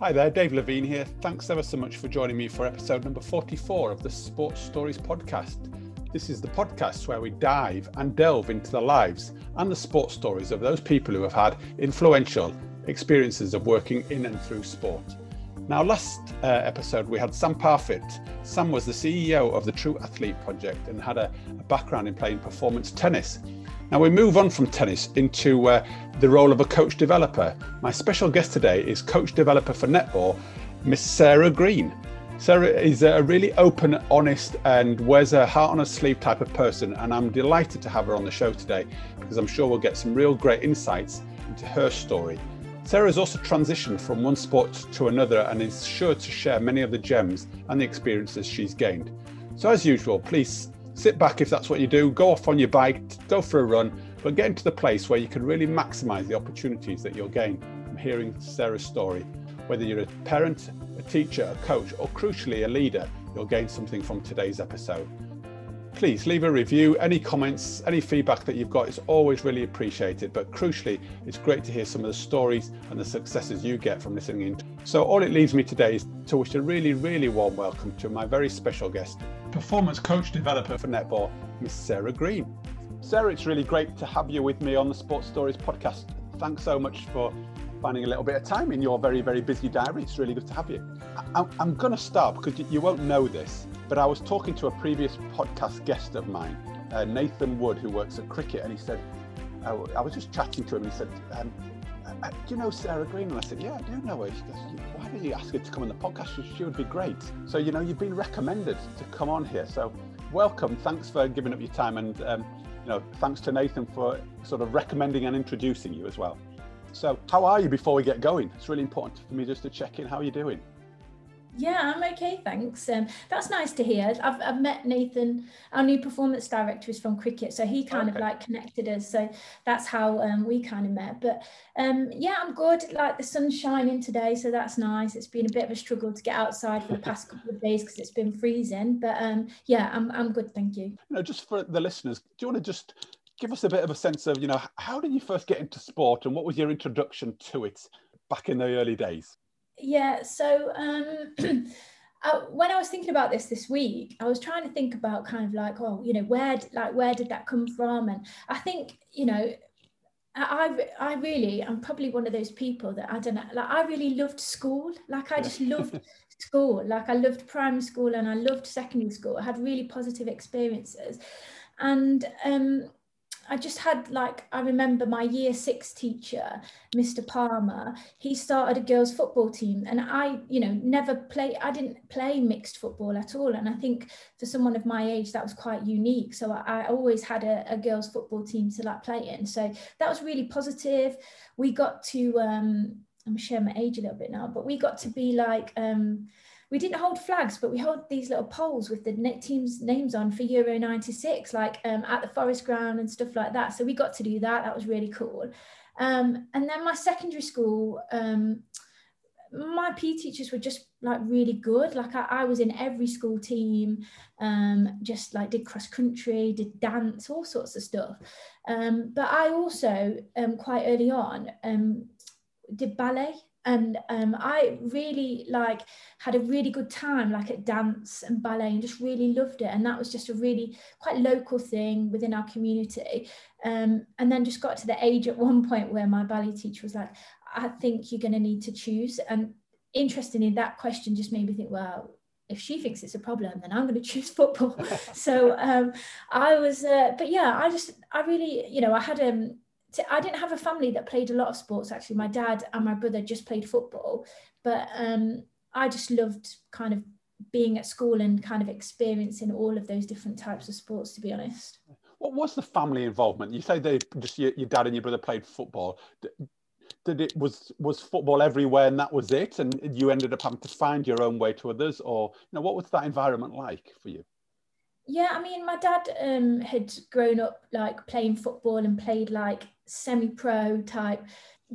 Hi there, Dave Levine here. Thanks ever so much for joining me for episode number 44 of the Sports Stories podcast. This is the podcast where we dive and delve into the lives and the sports stories of those people who have had influential experiences of working in and through sport. Now, last uh, episode we had Sam Parfit. Sam was the CEO of the True Athlete Project and had a, a background in playing performance tennis. Now we move on from tennis into uh, the role of a coach developer. My special guest today is coach developer for netball, Miss Sarah Green. Sarah is a really open, honest, and wears her heart on her sleeve type of person, and I'm delighted to have her on the show today because I'm sure we'll get some real great insights into her story. Sarah has also transitioned from one sport to another and is sure to share many of the gems and the experiences she's gained. So, as usual, please sit back if that's what you do, go off on your bike, go for a run, but get into the place where you can really maximize the opportunities that you'll gain from hearing Sarah's story. Whether you're a parent, a teacher, a coach, or crucially a leader, you'll gain something from today's episode please leave a review. Any comments, any feedback that you've got is always really appreciated. But crucially, it's great to hear some of the stories and the successes you get from listening in. So, all it leaves me today is to wish a really, really warm welcome to my very special guest, performance coach developer for netball, Miss Sarah Green. Sarah, it's really great to have you with me on the Sports Stories podcast. Thanks so much for finding a little bit of time in your very, very busy diary. It's really good to have you. I, am going to start because you won't know this, but I was talking to a previous podcast guest of mine, uh, Nathan Wood, who works at Cricket, and he said, uh, I was just chatting to him, and he said, um, uh, Do you know Sarah Green? And I said, Yeah, I do know her. He goes, Why did you ask her to come on the podcast? She, she would be great. So, you know, you've been recommended to come on here. So, welcome. Thanks for giving up your time. And, um, you know, thanks to Nathan for sort of recommending and introducing you as well. So, how are you before we get going? It's really important for me just to check in. How are you doing? Yeah, I'm okay, thanks. Um, that's nice to hear. I've, I've met Nathan, our new performance director is from cricket, so he kind okay. of like connected us. So that's how um, we kind of met. But um, yeah, I'm good. Like the sun's shining today, so that's nice. It's been a bit of a struggle to get outside for the past couple of days because it's been freezing. But um, yeah, I'm, I'm good, thank you. You know, just for the listeners, do you want to just give us a bit of a sense of, you know, how did you first get into sport and what was your introduction to it back in the early days? Yeah, so um, uh, when I was thinking about this this week, I was trying to think about kind of like, oh, you know, where like where did that come from? And I think, you know, I, I really, I'm probably one of those people that I don't know, like I really loved school. Like I just loved school. Like I loved primary school and I loved secondary school. I had really positive experiences. And um, I just had like I remember my year six teacher, Mr. Palmer. He started a girls' football team, and I, you know, never play. I didn't play mixed football at all, and I think for someone of my age that was quite unique. So I, I always had a, a, girls' football team to like play in. So that was really positive. We got to. Um, I'm sharing my age a little bit now, but we got to be like. Um, we didn't hold flags, but we held these little poles with the team's names on for Euro 96, like um, at the Forest Ground and stuff like that. So we got to do that. That was really cool. Um, and then my secondary school, um, my PE teachers were just like really good. Like I, I was in every school team, um, just like did cross country, did dance, all sorts of stuff. Um, but I also um, quite early on um, did ballet and um, I really like had a really good time like at dance and ballet and just really loved it. And that was just a really quite local thing within our community. Um, and then just got to the age at one point where my ballet teacher was like I think you're going to need to choose. And interestingly that question just made me think well if she thinks it's a problem then i'm going to choose football. So um, i was uh, but yeah i just i really you know i had um I didn't have a family that played a lot of sports. Actually, my dad and my brother just played football, but um, I just loved kind of being at school and kind of experiencing all of those different types of sports. To be honest, what was the family involvement? You say they just your, your dad and your brother played football. Did it was was football everywhere and that was it, and you ended up having to find your own way to others, or you know what was that environment like for you? Yeah, I mean, my dad um, had grown up like playing football and played like semi-pro type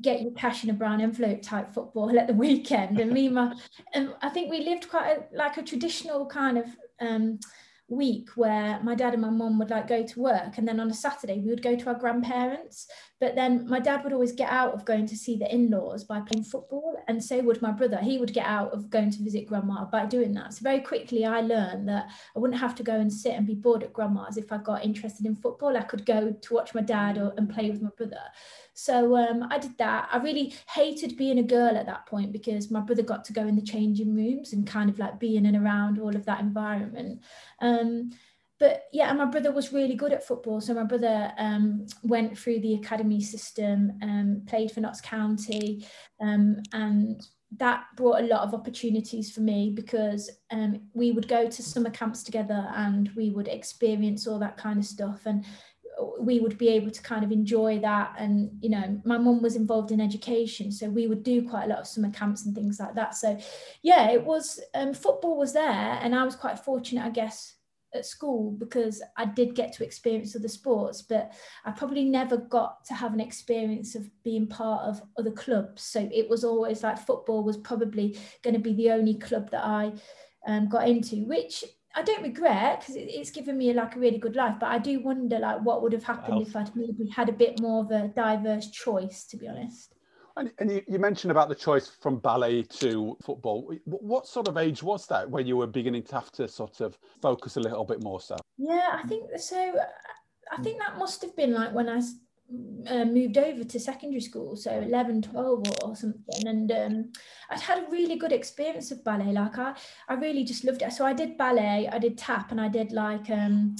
get your cash in a brown envelope type football at the weekend. And me my and I think we lived quite a, like a traditional kind of um week where my dad and my mom would like go to work and then on a saturday we would go to our grandparents. But then my dad would always get out of going to see the in-laws by playing football and so would my brother. He would get out of going to visit grandma by doing that. So very quickly i learned that i wouldn't have to go and sit and be bored at grandma's if i got interested in football. I could go to watch my dad or, and play with my brother so um, I did that. I really hated being a girl at that point because my brother got to go in the changing rooms and kind of like being in and around all of that environment. Um, but yeah, and my brother was really good at football. So my brother um, went through the academy system, um, played for Notts County, um, and that brought a lot of opportunities for me because um, we would go to summer camps together and we would experience all that kind of stuff. And we would be able to kind of enjoy that. And you know my mum was involved in education so we would do quite a lot of summer camps and things like that. So yeah it was um, football was there and i was quite fortunate i guess at school because i did get to experience other sports but i probably never got to have an experience of being part of other clubs. So it was always like football was probably going to be the only club that i um, got into which I don't regret because it, it's given me like a really good life, but I do wonder like what would have happened if I'd maybe had a bit more of a diverse choice, to be honest. And, and you, you, mentioned about the choice from ballet to football. What sort of age was that when you were beginning to have to sort of focus a little bit more so? Yeah, I think so. I think that must have been like when I uh, moved over to secondary school, so 11, 12 or, or something. And um, I'd had a really good experience of ballet. Like I, I really just loved it. So I did ballet, I did tap, and I did like um,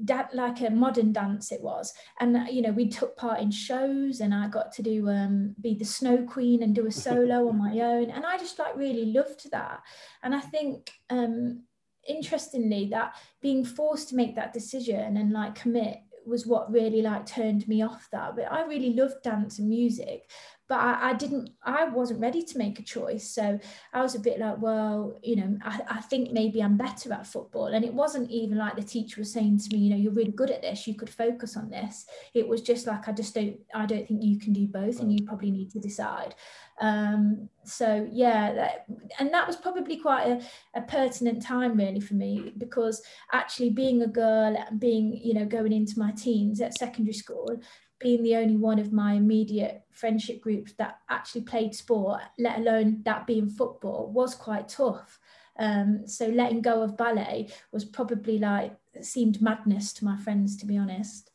that like a modern dance it was and uh, you know we took part in shows and i got to do um be the snow queen and do a solo on my own and i just like really loved that and i think um interestingly that being forced to make that decision and like commit was what really like turned me off that but i really loved dance and music but I, I, didn't i wasn't ready to make a choice. So i was a bit like well you know I, I think maybe i'm better at football. And it wasn't even like the teacher was saying to me you know you're really good at this. You could focus on this. It was just like i just don't i don't think you can do both and you probably need to decide. Um, so yeah that, and that was probably quite a, a pertinent time really for me because actually being a girl and being you know going into my teens at secondary school being the only one of my immediate friendship groups that actually played sport, let alone that being football, was quite tough. Um, so letting go of ballet was probably like seemed madness to my friends, to be honest.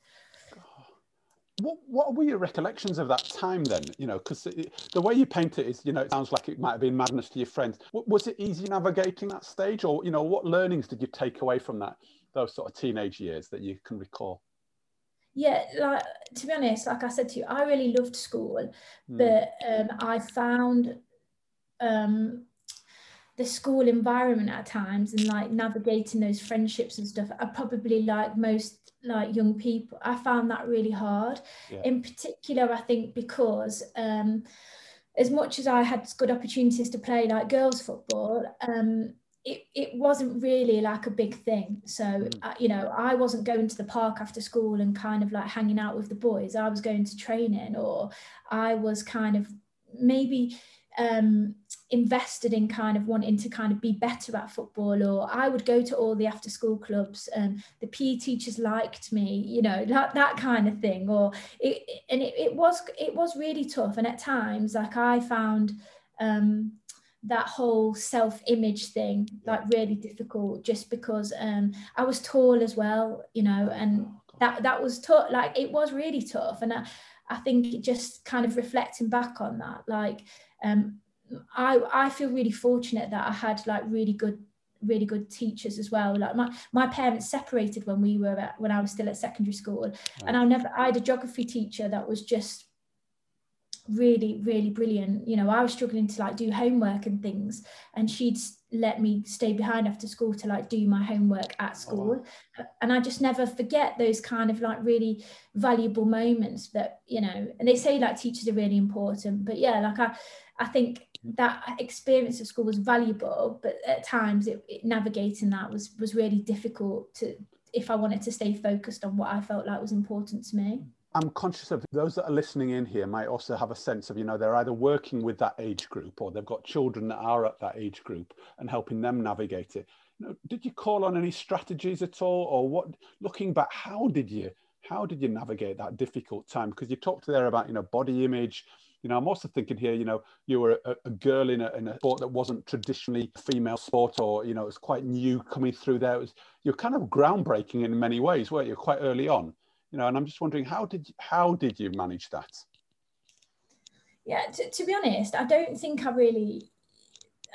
What what were your recollections of that time then? You know, because the way you paint it is, you know, it sounds like it might have been madness to your friends. Was it easy navigating that stage, or you know, what learnings did you take away from that those sort of teenage years that you can recall? Yeah like to be honest like i said to you i really loved school mm. but um, i found um, the school environment at times and like navigating those friendships and stuff i probably like most like young people i found that really hard yeah. in particular i think because um, as much as i had good opportunities to play like girls football um, it, it wasn't really like a big thing. So, mm. uh, you know, I wasn't going to the park after school and kind of like hanging out with the boys. I was going to training or I was kind of maybe um, invested in kind of wanting to kind of be better at football or I would go to all the after school clubs and the PE teachers liked me, you know, that, that kind of thing. Or it, and it, it was, it was really tough. And at times, like I found, um, that whole self-image thing like really difficult just because um I was tall as well you know and that that was tough like it was really tough. And I, I think just kind of reflecting back on that like um I I feel really fortunate that I had like really good really good teachers as well. Like my my parents separated when we were at, when I was still at secondary school. And I never I had a geography teacher that was just really really brilliant. You know i was struggling to like do homework and things and she'd let me stay behind after school to like do my homework at oh, school. Oh. and i just never forget those kind of like really valuable moments that you know and they say like teachers are really important but yeah like i i think mm. that experience of school was valuable but at times it, it navigating that was was really difficult to if i wanted to stay focused on what i felt like was important to me I'm conscious of those that are listening in here might also have a sense of, you know, they're either working with that age group or they've got children that are at that age group and helping them navigate it. you know, did you call on any strategies at all, or what? Looking back, how did you how did you navigate that difficult time? Because you talked there about you know body image. You know, I'm also thinking here. You know, you were a, a girl in a, in a sport that wasn't traditionally a female sport, or you know, it was quite new coming through there. It was, you're kind of groundbreaking in many ways, weren't you? Quite early on. You know, and I'm just wondering how did how did you manage that? Yeah, to, to be honest, I don't think I really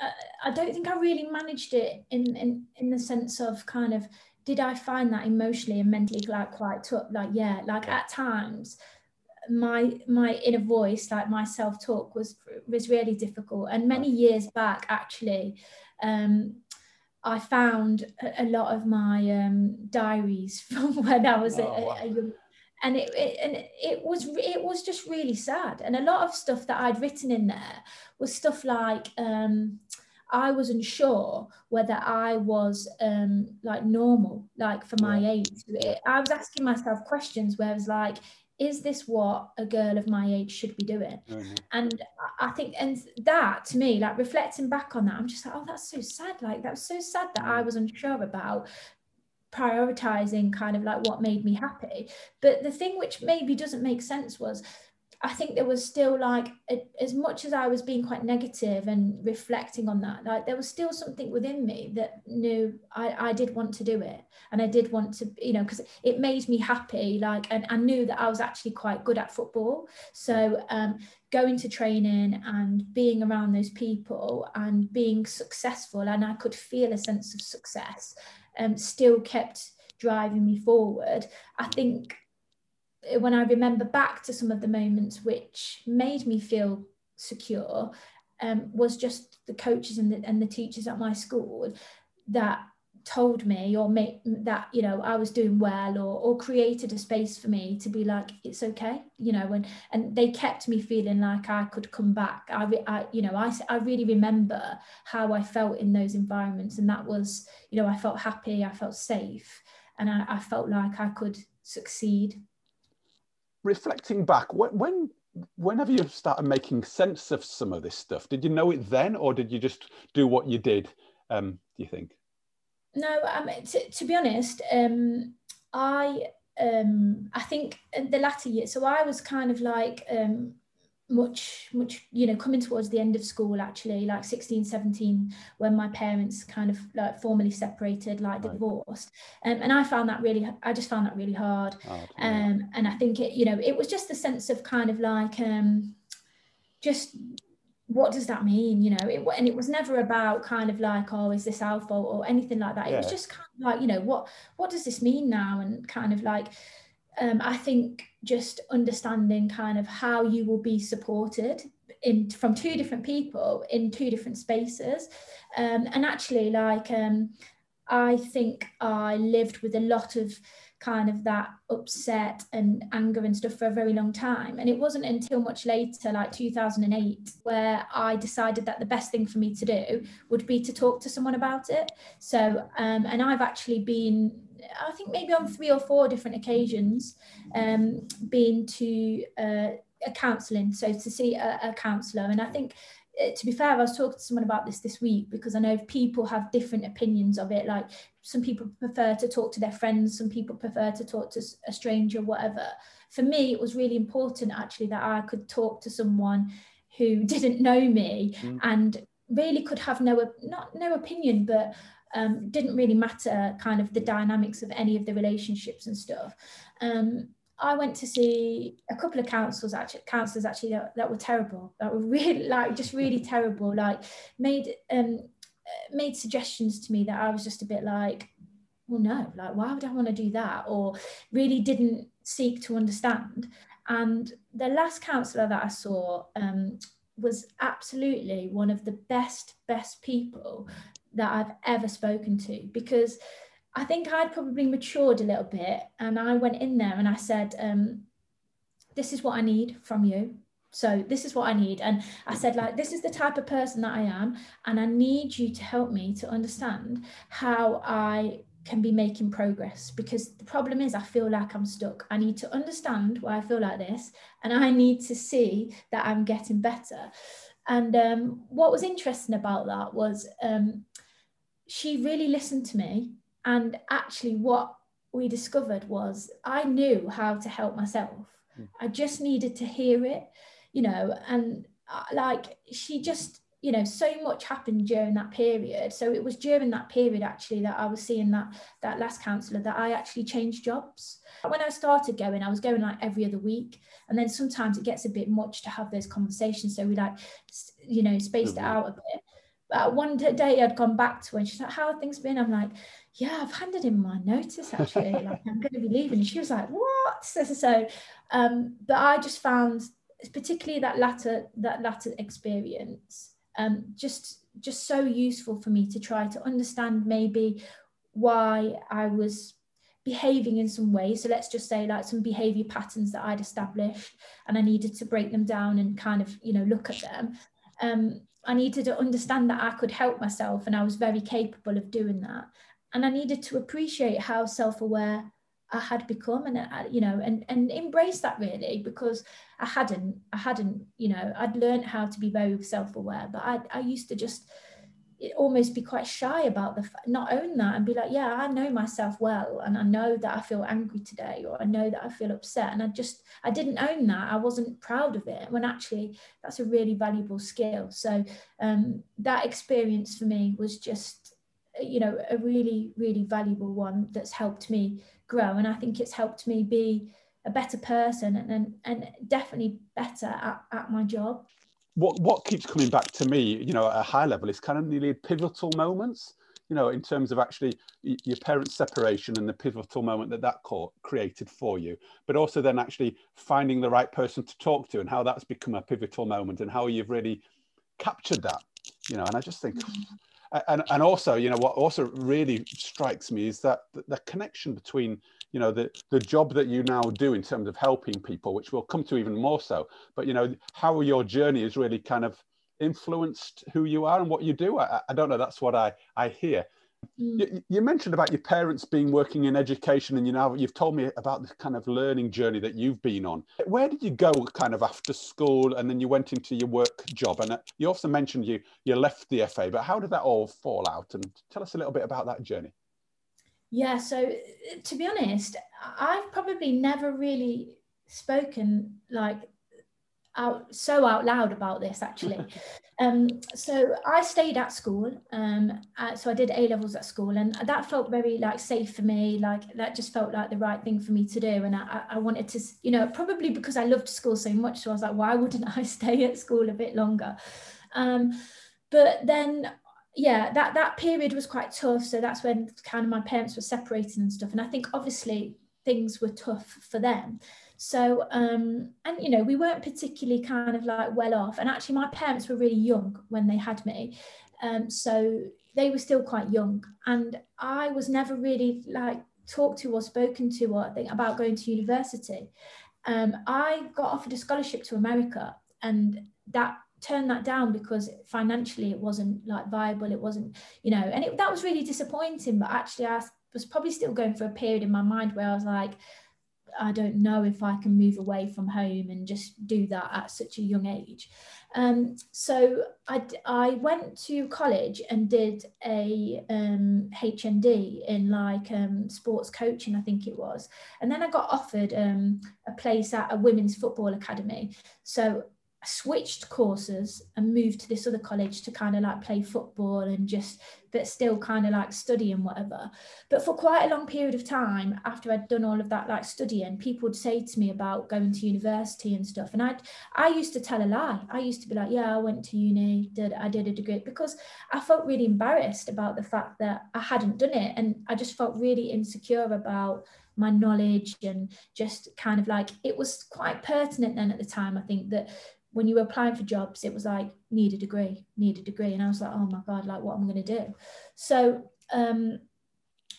uh, I don't think I really managed it in, in in the sense of kind of did I find that emotionally and mentally like quite tough? Like yeah, like at times my my inner voice, like my self talk, was was really difficult. And many years back, actually, um, I found a, a lot of my um, diaries from when I was oh, a, wow. a, young and it, it, and it was it was just really sad. And a lot of stuff that i'd written in there was stuff like um, i wasn't sure whether i was um, like normal like for my age. I was asking myself questions where i was like is this what a girl of my age should be doing mm-hmm. and i think and that to me like reflecting back on that i'm just like oh that's so sad like that was so sad that i mm. was unsure about prioritizing kind of like what made me happy. But the thing which maybe doesn't make sense was I think there was still like as much as I was being quite negative and reflecting on that, like there was still something within me that knew I, I did want to do it. And I did want to, you know, because it made me happy. Like, and I knew that I was actually quite good at football. So um, going to training and being around those people and being successful, and I could feel a sense of success um, still kept driving me forward. I think when I remember back to some of the moments which made me feel secure um, was just the coaches and the, and the teachers at my school that told me or made that you know I was doing well or or created a space for me to be like it's okay you know and and they kept me feeling like I could come back. I, I you know I, I really remember how I felt in those environments and that was you know I felt happy I felt safe and I, I felt like I could succeed reflecting back when whenever you started making sense of some of this stuff did you know it then or did you just do what you did um, do you think no, um, to, to be honest, um, I um, I think the latter year. So I was kind of like um, much much you know coming towards the end of school actually like 16 17 when my parents kind of like formally separated like right. divorced. Um, and i found that really i just found that really hard. Oh, um, and i think it you know it was just a sense of kind of like um just what does that mean you know? It, and it was never about kind of like oh is this our fault or anything like that. Yeah. it was just kind of like you know what what does this mean now? And kind of like um, i think just understanding kind of how you will be supported in from two different people in two different spaces um, and actually like um, i think i lived with a lot of kind of that upset and anger and stuff for a very long time. And it wasn't until much later, like 2008, where I decided that the best thing for me to do would be to talk to someone about it. So, um, and I've actually been, I think maybe on three or four different occasions, um, been to uh, a counselling, so to see a, a counsellor. And I think uh, to be fair, I was talking to someone about this this week because I know people have different opinions of it. Like some people prefer to talk to their friends, some people prefer to talk to a stranger, whatever. For me, it was really important actually that I could talk to someone who didn't know me mm. and really could have no not no opinion, but um, didn't really matter kind of the dynamics of any of the relationships and stuff. Um, I went to see a couple of councils actually councillors actually that, that, were terrible that were really like just really terrible like made um made suggestions to me that I was just a bit like well no like why would I want to do that or really didn't seek to understand and the last counsellor that I saw um, was absolutely one of the best best people that I've ever spoken to because I think I'd probably matured a little bit and I went in there and I said, um, this is what I need from you. So this is what I need. And I said, like, this is the type of person that I am. And I need you to help me to understand how I can be making progress because the problem is I feel like I'm stuck. I need to understand why I feel like this and I need to see that I'm getting better. And um, what was interesting about that was um, she really listened to me. And actually, what we discovered was I knew how to help myself. Mm. I just needed to hear it, you know, and uh, like she just, you know, so much happened during that period. So it was during that period actually that I was seeing that that last counsellor that I actually changed jobs. When I started going, I was going like every other week, and then sometimes it gets a bit much to have those conversations. So we like, you know, spaced mm-hmm. it out a bit but one day I'd gone back to her and she's like, How have things been? I'm like, Yeah, I've handed in my notice actually. like, I'm going to be leaving. And she was like, What? So, so um, but I just found, particularly that latter, that latter experience, um, just just so useful for me to try to understand maybe why I was behaving in some way. So let's just say like some behavior patterns that I'd established and I needed to break them down and kind of, you know, look at them. Um, I needed to understand that I could help myself and I was very capable of doing that. And I needed to appreciate how self-aware I had become and uh, you know and and embrace that really because I hadn't I hadn't you know I'd learned how to be very self-aware but I I used to just almost be quite shy about the not own that and be like yeah i know myself well and i know that i feel angry today or i know that i feel upset and i just i didn't own that i wasn't proud of it when actually that's a really valuable skill. So um, that experience for me was just you know a really really valuable one that's helped me grow and i think it's helped me be a better person and and, and definitely better at, at my job what what keeps coming back to me, you know, at a high level is kind of nearly pivotal moments, you know, in terms of actually your parents' separation and the pivotal moment that that court created for you, but also then actually finding the right person to talk to and how that's become a pivotal moment and how you've really captured that, you know. And I just think, mm-hmm. And and also, you know, what also really strikes me is that the, connection between you know the the job that you now do in terms of helping people which we'll come to even more so but you know how your journey has really kind of influenced who you are and what you do i, I don't know that's what i i hear. You, you, mentioned about your parents being working in education and you know you've told me about the kind of learning journey that you've been on. Where did you go kind of after school and then you went into your work job? And uh, you also mentioned you you left the fa but how did that all fall out? And tell us a little bit about that journey. Yeah, so to be honest, I've probably never really spoken like out so out loud about this actually. um, so I stayed at school. Um, uh, so I did A levels at school, and that felt very like safe for me. Like that just felt like the right thing for me to do. And I, I wanted to, you know, probably because I loved school so much. So I was like, why wouldn't I stay at school a bit longer? Um, but then yeah, that that period was quite tough. So that's when kind of my parents were separating and stuff. And I think obviously things were tough for them. So um, and you know, we weren't particularly kind of like well off. And actually my parents were really young when they had me. Um, so they were still quite young. And I was never really like talked to or spoken to or think about going to university. Um, I got offered a scholarship to America and that turned that down because financially it wasn't like viable it wasn't you know and it, that was really disappointing but actually i was probably still going for a period in my mind where i was like i don't know if i can move away from home and just do that at such a young age. Um, so I, I went to college and did a um, hnd in like um, sports coaching i think it was. And then i got offered um, a place at a women's football academy. So I switched courses and moved to this other college to kind of like play football and just, but still kind of like study and whatever. But for quite a long period of time, after I'd done all of that like studying, people would say to me about going to university and stuff. And I I used to tell a lie. I used to be like, yeah, I went to uni, did I did a degree because I felt really embarrassed about the fact that I hadn't done it. And I just felt really insecure about my knowledge and just kind of like it was quite pertinent then at the time i think that when you were applying for jobs, it was like need a degree, need a degree, and I was like, oh my god, like what am I going to do? So um,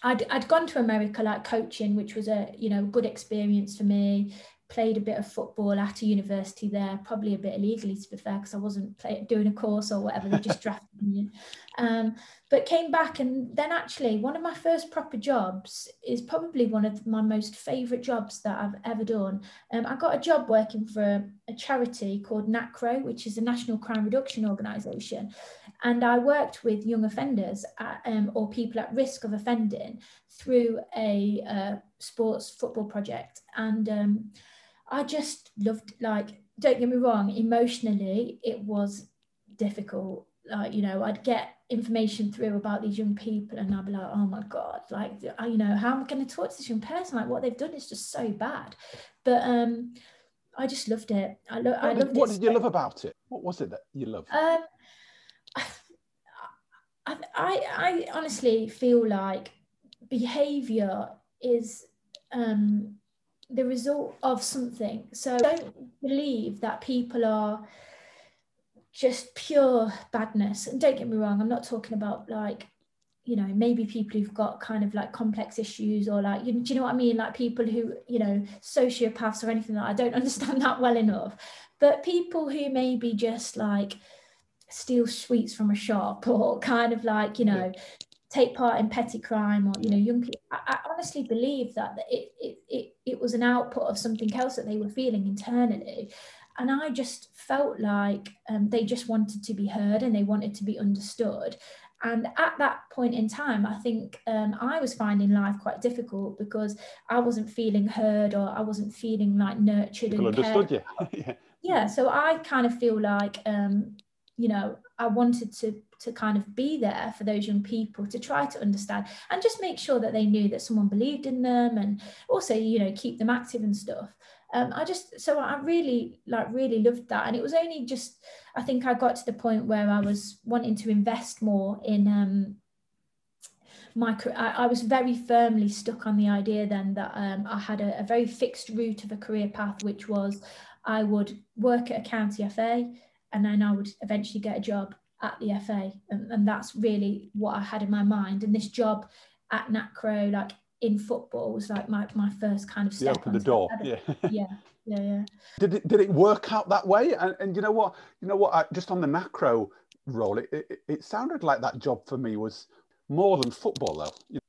I'd I'd gone to America like coaching, which was a you know good experience for me. Played a bit of football at a university there, probably a bit illegally to be fair, because I wasn't play, doing a course or whatever. They just drafted me. Um, but came back and then actually one of my first proper jobs is probably one of my most favourite jobs that I've ever done. Um, I got a job working for a, a charity called NACRO, which is a National Crime Reduction Organisation. And I worked with young offenders at, um, or people at risk of offending through a uh, sports football project. And um, I just loved, like, don't get me wrong, emotionally, it was difficult. Like, you know, I'd get information through about these young people and I'd be like, oh my God, like, you know, how am I going to talk to this young person? Like what they've done is just so bad. But um, I just loved it. I, lo- I loved what it. did you love about it? What was it that you loved? Um, I, I, I honestly feel like behavior is um, the result of something. So I don't believe that people are just pure badness. And don't get me wrong, I'm not talking about like, you know, maybe people who've got kind of like complex issues or like, you, do you know what I mean? Like people who, you know, sociopaths or anything that I don't understand that well enough. But people who maybe just like steal sweets from a shop or kind of like, you know, take part in petty crime or you know young people I, I, honestly believe that it, it it it was an output of something else that they were feeling internally and I just felt like um, they just wanted to be heard and they wanted to be understood. And at that point in time, I think um, I was finding life quite difficult because I wasn't feeling heard or I wasn't feeling like nurtured People and understood cared. you. yeah. yeah. So I kind of feel like, um, you know, I wanted to to kind of be there for those young people to try to understand and just make sure that they knew that someone believed in them and also, you know, keep them active and stuff. Um, I just so I really like really loved that, and it was only just I think I got to the point where I was wanting to invest more in um, my I, I was very firmly stuck on the idea then that um, I had a, a, very fixed route of a career path, which was I would work at a county FA, and then I would eventually get a job at the FA, and, and that's really what I had in my mind. And this job at NACRO, like in football was like my, my first kind of step. You opened the door. Yeah. yeah. Yeah. Yeah. Did it, did it work out that way? And, and you know what, you know what, I, just on the NACRO role, it, it, it, sounded like that job for me was more than football though.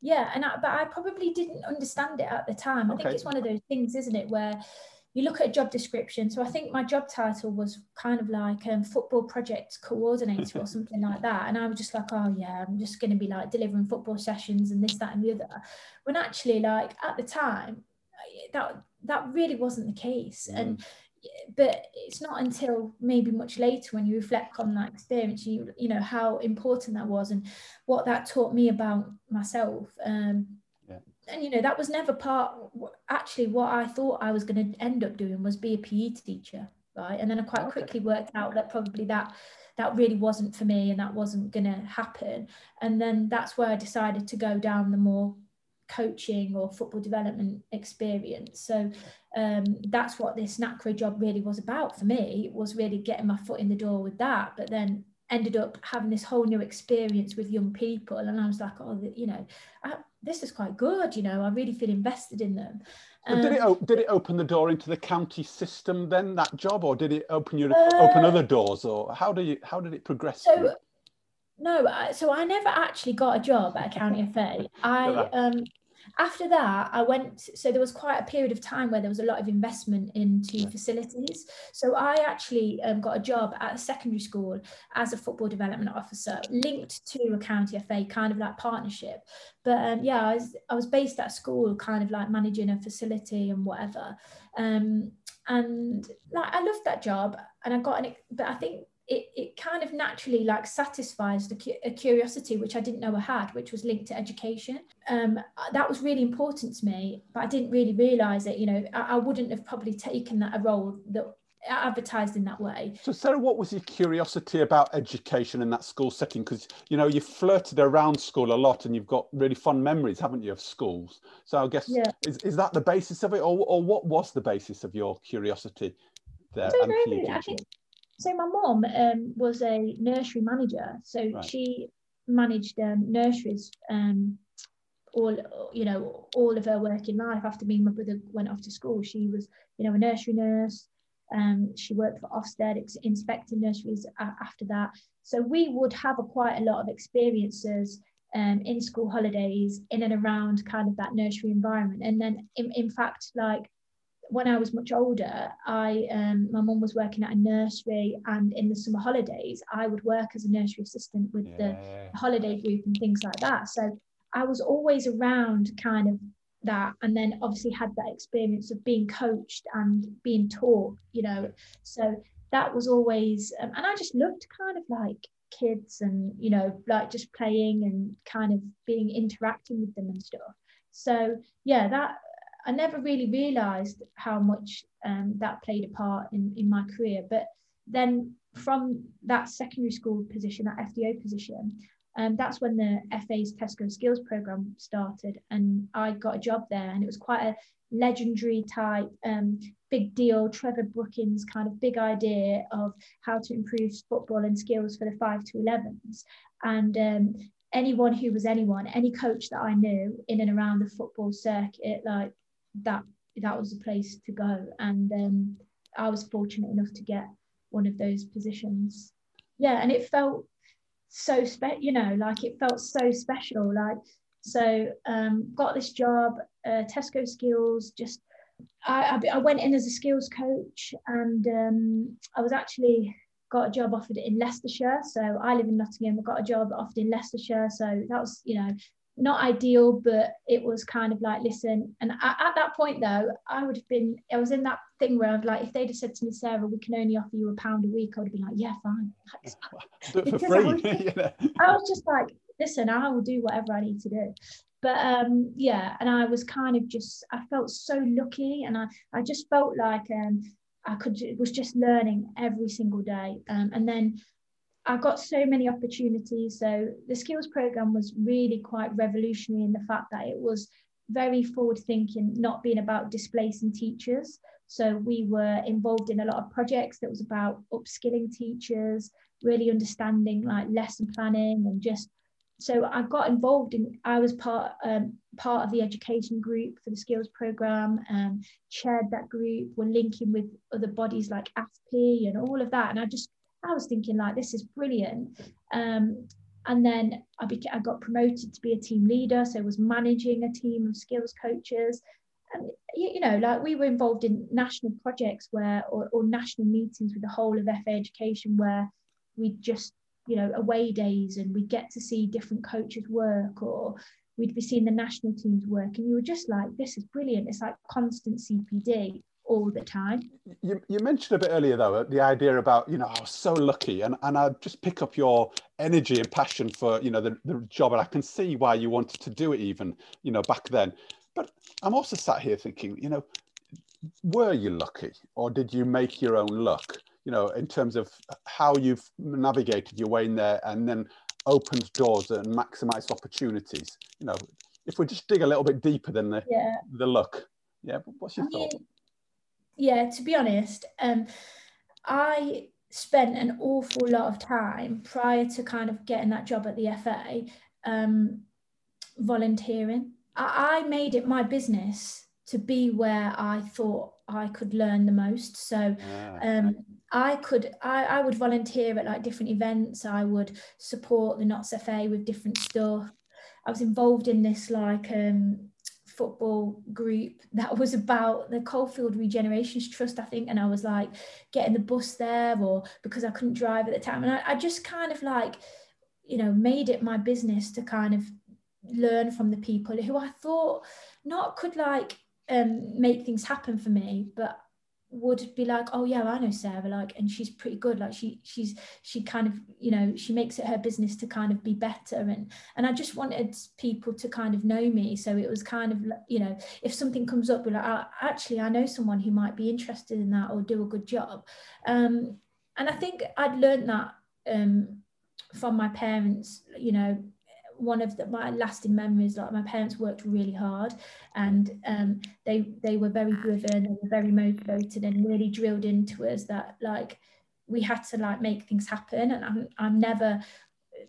Yeah. And I, but I probably didn't understand it at the time. I okay. think it's one of those things, isn't it? Where you look at a job description. So I think my job title was kind of like um, football project coordinator or something like that. And I was just like, oh yeah, I'm just going to be like delivering football sessions and this, that, and the other. When actually, like at the time, that that really wasn't the case. Mm. And but it's not until maybe much later when you reflect on that experience, you you know how important that was and what that taught me about myself. Um, and you know that was never part actually what i thought i was going to end up doing was be a pe teacher right? And then i quite okay. quickly worked out that probably that that really wasn't for me and that wasn't going to happen. And then that's where i decided to go down the more coaching or football development experience. So um, that's what this NACRO job really was about for me was really getting my foot in the door with that but then ended up having this whole new experience with young people. And i was like oh you know I, this is quite good you know i really feel invested in them. Um, did it did it open the door into the county system then that job or did it open you uh, open other doors or how do you how did it progress so no so i never actually got a job at a county fa i um after that i went so there was quite a period of time where there was a lot of investment into facilities. So i actually um, got a job at a secondary school as a football development officer linked to a county fa kind of like partnership. But um, yeah I was, I was based at school kind of like managing a facility and whatever. Um, and like i loved that job and i got an but i think it, it kind of naturally like satisfies the a curiosity which I didn't know I had, which was linked to education. Um, that was really important to me, but I didn't really realize it. You know, I, I wouldn't have probably taken that a role that advertised in that way. So, Sarah, what was your curiosity about education in that school setting? Because you know you flirted around school a lot, and you've got really fun memories, haven't you, of schools? So, I guess yeah. is, is that the basis of it, or, or what was the basis of your curiosity there? I don't know. I think so my mom um, was a nursery manager, so right. she managed um, nurseries um, all you know all of her working life. After me and my brother went off to school, she was you know a nursery nurse. Um, she worked for Ofsted, inspecting nurseries after that. So we would have a, quite a lot of experiences um, in school holidays, in and around kind of that nursery environment. And then, in, in fact, like when I was much older, I um, my mum was working at a nursery, and in the summer holidays, I would work as a nursery assistant with yeah. the holiday group and things like that. So I was always around kind of that, and then obviously had that experience of being coached and being taught, you know. So that was always, um, and I just loved kind of like kids and you know like just playing and kind of being interacting with them and stuff. So yeah, that I never really realised how much um, that played a part in, in my career. But then from that secondary school position, that FDO position, um, that's when the FA's Tesco Skills program started, and I got a job there, and it was quite a legendary type, um, big deal. Trevor Brooking's kind of big idea of how to improve football and skills for the five to 11s, and um, anyone who was anyone, any coach that I knew in and around the football circuit, like that that was the place to go. And um, i was fortunate enough to get one of those positions. Yeah and it felt so spe- you know like it felt so special like so um, got this job uh, tesco skills just I, I, I, went in as a skills coach and um, i was actually got a job offered in leicestershire. So i live in nottingham i got a job offered in leicestershire. So that was you know not ideal, but it was kind of like, listen. And at, at that point, though, I would have been, I was in that thing where I'd like, if they'd have said to me, Sarah, we can only offer you a pound a week, I would have been like, yeah, fine. for free. I was, I was just like, listen, I will do whatever I need to do. But um, yeah, and I was kind of just, I felt so lucky, and I, I just felt like um, I could was just learning every single day. Um, and then I got so many opportunities. So the skills program was really quite revolutionary in the fact that it was very forward thinking, not being about displacing teachers. So we were involved in a lot of projects that was about upskilling teachers, really understanding like lesson planning and just so I got involved in I was part um, part of the education group for the skills program and um, chaired that group. We're linking with other bodies like afPE and all of that. And I just I was thinking like this is brilliant. Um, and then I, became, I got promoted to be a team leader, so I was managing a team of skills coaches. And you, know, like we were involved in national projects where, or, or national meetings with the whole of FA education, where we just, you know, away days, and we get to see different coaches work, or we'd be seeing the national teams work, and you were just like, this is brilliant. It's like constant CPD all the time. You, you mentioned a bit earlier though the idea about you know I was so lucky and and I just pick up your energy and passion for you know the, the job and I can see why you wanted to do it even you know back then. But I'm also sat here thinking you know were you lucky or did you make your own luck? You know in terms of how you've navigated your way in there and then opened doors and maximized opportunities. You know if we just dig a little bit deeper than the yeah. the luck. Yeah, what's your I thought? Mean, yeah, to be honest, um, I spent an awful lot of time prior to kind of getting that job at the FA um, volunteering. I, I made it my business to be where I thought I could learn the most. So ah, um, I could I, I would volunteer at like different events. I would support the Notts FA with different stuff. I was involved in this like um, football group that was about the Coalfield Regenerations Trust, I think. And I was like getting the bus there, or because I couldn't drive at the time. And I, I just kind of like, you know, made it my business to kind of learn from the people who I thought not could like um, make things happen for me, but would be like oh yeah i know sarah like and she's pretty good like she she's she kind of you know she makes it her business to kind of be better and and i just wanted people to kind of know me so it was kind of you know if something comes up we're like oh, actually i know someone who might be interested in that or do a good job. Um and i think i'd learned that um from my parents you know one of the, my lasting memories like my parents worked really hard and um, they they were very driven and were very motivated and really drilled into us that like we had to like make things happen and I'm, I'm never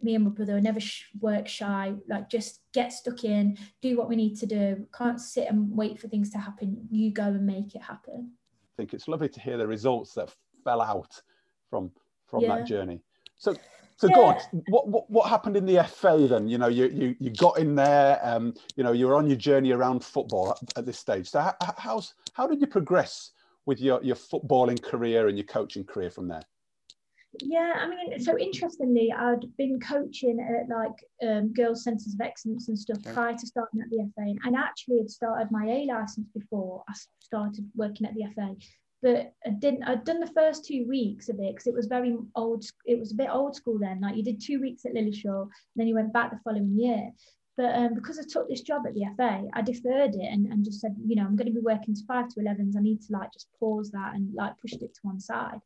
me and my brother are never sh- work shy like just get stuck in do what we need to do can't sit and wait for things to happen you go and make it happen i think it's lovely to hear the results that fell out from from yeah. that journey. So so yeah. go on. What, what, what happened in the FA then? You know, you you, you got in there. Um, you know, you were on your journey around football at, at this stage. So how, how's how did you progress with your your footballing career and your coaching career from there? Yeah, I mean, so interestingly, I'd been coaching at like um, girls' centres of excellence and stuff okay. prior to starting at the FA, and actually had started my A license before I started working at the FA but I didn't. I'd done the first two weeks of it because it was very old. It was a bit old school then. Like you did two weeks at Lilleshall, and then you went back the following year. But um, because I took this job at the FA, I deferred it and, and just said, you know, I'm going to be working to five to 11s. I need to like just pause that and like pushed it to one side.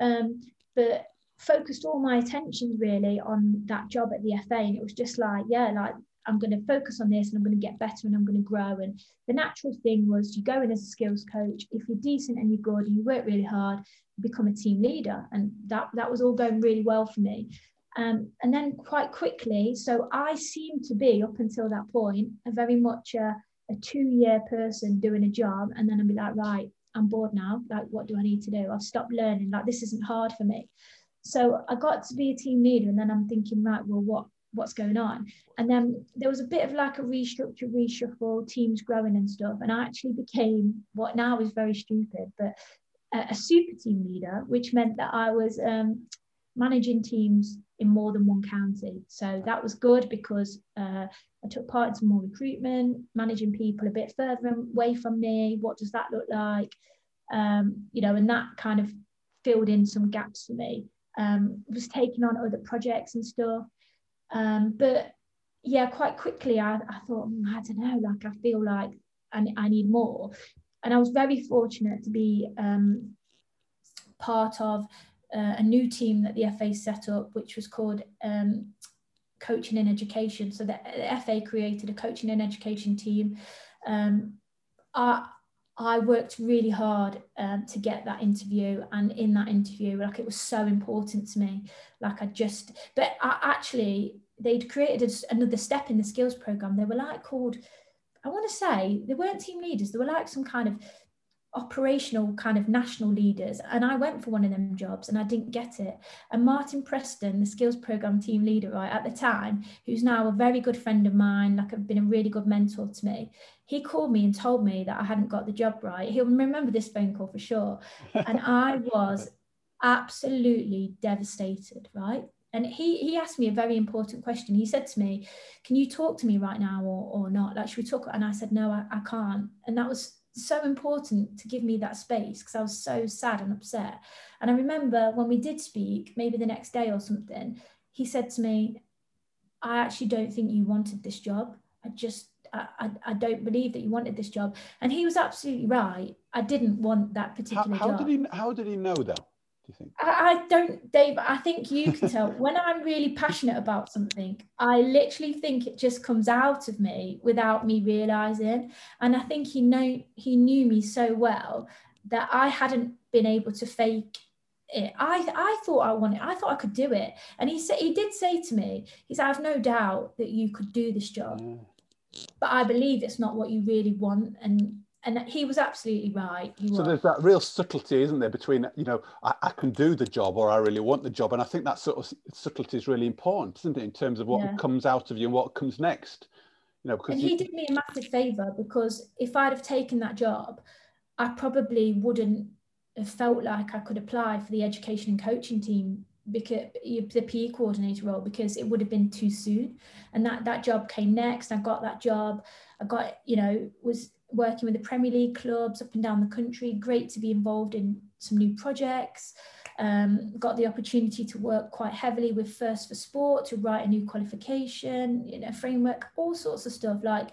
Um, but focused all my attention really on that job at the FA, and it was just like, yeah, like I'm going to focus on this and I'm going to get better and I'm going to grow. And the natural thing was you go in as a skills coach. If you're decent and you're good and you work really hard, you become a team leader. And that, that was all going really well for me. Um, and then quite quickly, so I seemed to be up until that point a very much a, a two-year person doing a job, and then I'd be like, right, I'm bored now. Like, what do I need to do? I've stopped learning. Like, this isn't hard for me. So I got to be a team leader, and then I'm thinking, right, well, what what's going on. And then there was a bit of like a restructure, reshuffle, teams growing and stuff. And I actually became what now is very stupid, but a, a super team leader, which meant that I was um, managing teams in more than one county. So that was good because uh, I took part in some more recruitment, managing people a bit further away from me. What does that look like? Um, you know, and that kind of filled in some gaps for me. Um, was taking on other projects and stuff. Um, but yeah, quite quickly I, I thought, mm, I don't know, like I feel like I, I need more. And I was very fortunate to be um, part of uh, a new team that the FA set up, which was called um, Coaching in Education. So the, the, FA created a coaching and education team. Um, I, I worked really hard um, to get that interview, and in that interview, like it was so important to me. Like I just, but I actually, they'd created another step in the skills program. They were like called, I want to say, they weren't team leaders. They were like some kind of operational kind of national leaders and I went for one of them jobs and I didn't get it and Martin Preston the skills program team leader right at the time who's now a very good friend of mine like I've been a really good mentor to me he called me and told me that I hadn't got the job right. He'll remember this phone call for sure. And I was absolutely devastated right? And he he asked me a very important question. He said to me can you talk to me right now or, or not? Like should we talk? And I said no I, I can't. And that was so important to give me that space because I was so sad and upset. And I remember when we did speak, maybe the next day or something, he said to me, I actually don't think you wanted this job. I just, I, I, don't believe that you wanted this job. And he was absolutely right. I didn't want that particular how, how job. Did he, how did he know that? Do you think? I, I don't, Dave. I think you can tell when I'm really passionate about something. I literally think it just comes out of me without me realizing. And I think he know he knew me so well that I hadn't been able to fake it. I I thought I wanted. I thought I could do it. And he said he did say to me, he said, "I have no doubt that you could do this job." Yeah. But I believe it's not what you really want, and and he was absolutely right. He so was. there's that real subtlety, isn't there, between you know I, I, can do the job or I really want the job, and I think that sort of subtlety is really important, isn't it, in terms of what yeah. comes out of you and what comes next. You know, because and he you... did me a massive favour because if I'd have taken that job, I probably wouldn't have felt like I could apply for the education and coaching team because the PE coordinator role because it would have been too soon, and that that job came next. I got that job. I got you know was working with the Premier League clubs up and down the country. Great to be involved in some new projects. Um, got the opportunity to work quite heavily with First for Sport to write a new qualification, you know, framework, all sorts of stuff. Like,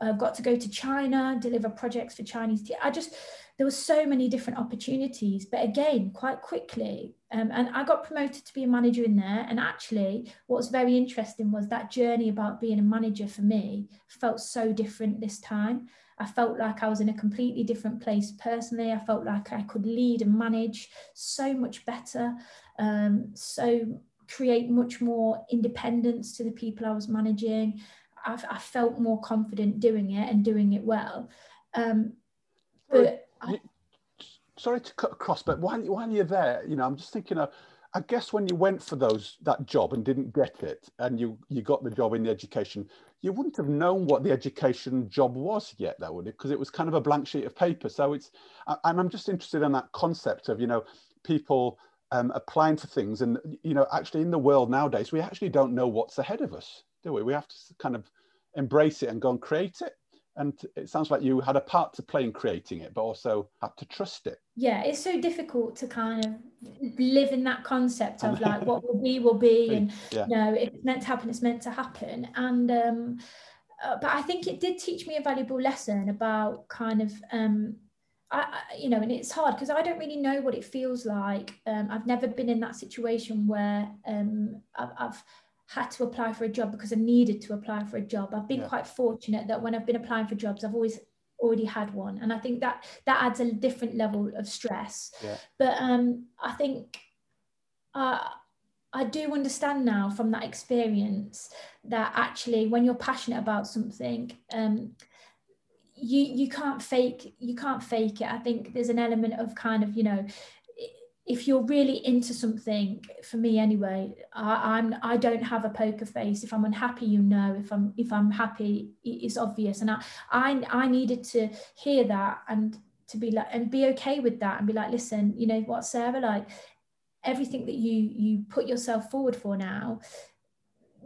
I've uh, got to go to China, deliver projects for Chinese. Te- I just there were so many different opportunities, but again, quite quickly. Um, and I got promoted to be a manager in there. And actually, what was very interesting was that journey about being a manager for me felt so different this time. I felt like I was in a completely different place personally. I felt like I could lead and manage so much better. Um, so create much more independence to the people I was managing. I, I felt more confident doing it and doing it well. Um, but sorry to cut across, but while while you're there, you know, I'm just thinking of. I guess when you went for those that job and didn't get it, and you you got the job in the education, you wouldn't have known what the education job was yet, though, would it? Because it was kind of a blank sheet of paper. So it's, and I'm just interested in that concept of you know people um, applying for things, and you know actually in the world nowadays we actually don't know what's ahead of us, do we? We have to kind of embrace it and go and create it and it sounds like you had a part to play in creating it but also had to trust it yeah it's so difficult to kind of live in that concept of like what will be will be and yeah. you know if it's meant to happen it's meant to happen and um uh, but i think it did teach me a valuable lesson about kind of um I, you know, and it's hard because I don't really know what it feels like. Um, I've never been in that situation where um, I've, I've had to apply for a job because I needed to apply for a job. I've been yeah. quite fortunate that when I've been applying for jobs, I've always already had one, and I think that that adds a different level of stress. Yeah. But um, I think uh, I do understand now from that experience that actually, when you're passionate about something, um, you you can't fake you can't fake it. I think there's an element of kind of you know if you're really into something for me anyway I, i'm i don't have a poker face. If i'm unhappy you know if i'm if i'm happy it's obvious. And i i, I needed to hear that and to be like and be okay with that and be like listen you know what sarah like everything that you you put yourself forward for now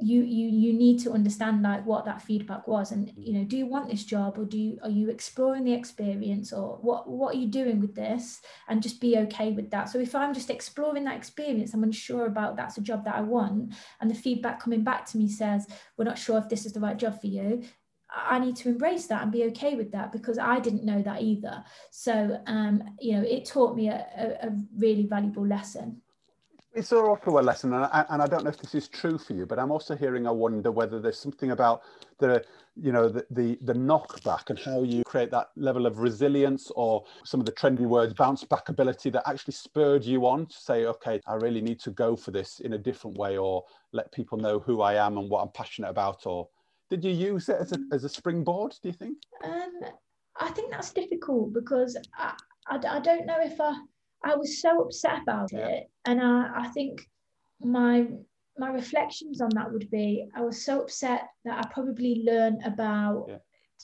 you you you need to understand like what that feedback was and you know do you want this job or do you are you exploring the experience or what what are you doing with this and just be okay with that so if i'm just exploring that experience i'm unsure about that's a job that i want and the feedback coming back to me says we're not sure if this is the right job for you I need to embrace that and be okay with that because I didn't know that either. So, um, you know, it taught me a, a, a really valuable lesson. It's also a lesson, and I, and I don't know if this is true for you, but I'm also hearing. I wonder whether there's something about the, you know, the, the the knockback and how you create that level of resilience, or some of the trendy words, bounce back ability, that actually spurred you on to say, okay, I really need to go for this in a different way, or let people know who I am and what I'm passionate about, or did you use it as a as a springboard? Do you think? Um, I think that's difficult because I, I, I don't know if I I was so upset about yeah. it. And I, I think my my reflections on that would be I was so upset that I probably learned about yeah.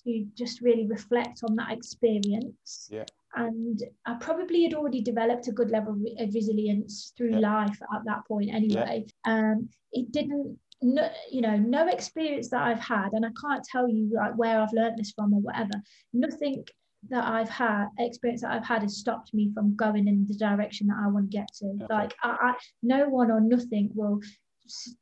to just really reflect on that experience. Yeah. And I probably had already developed a good level of resilience through yeah. life at that point anyway. Um, it didn't no, you know, no experience that I've had, and I can't tell you like where I've learned this from or whatever. Nothing that I've had, experience that I've had, has stopped me from going in the direction that I want to get to. Okay. Like, I, I, no one or nothing will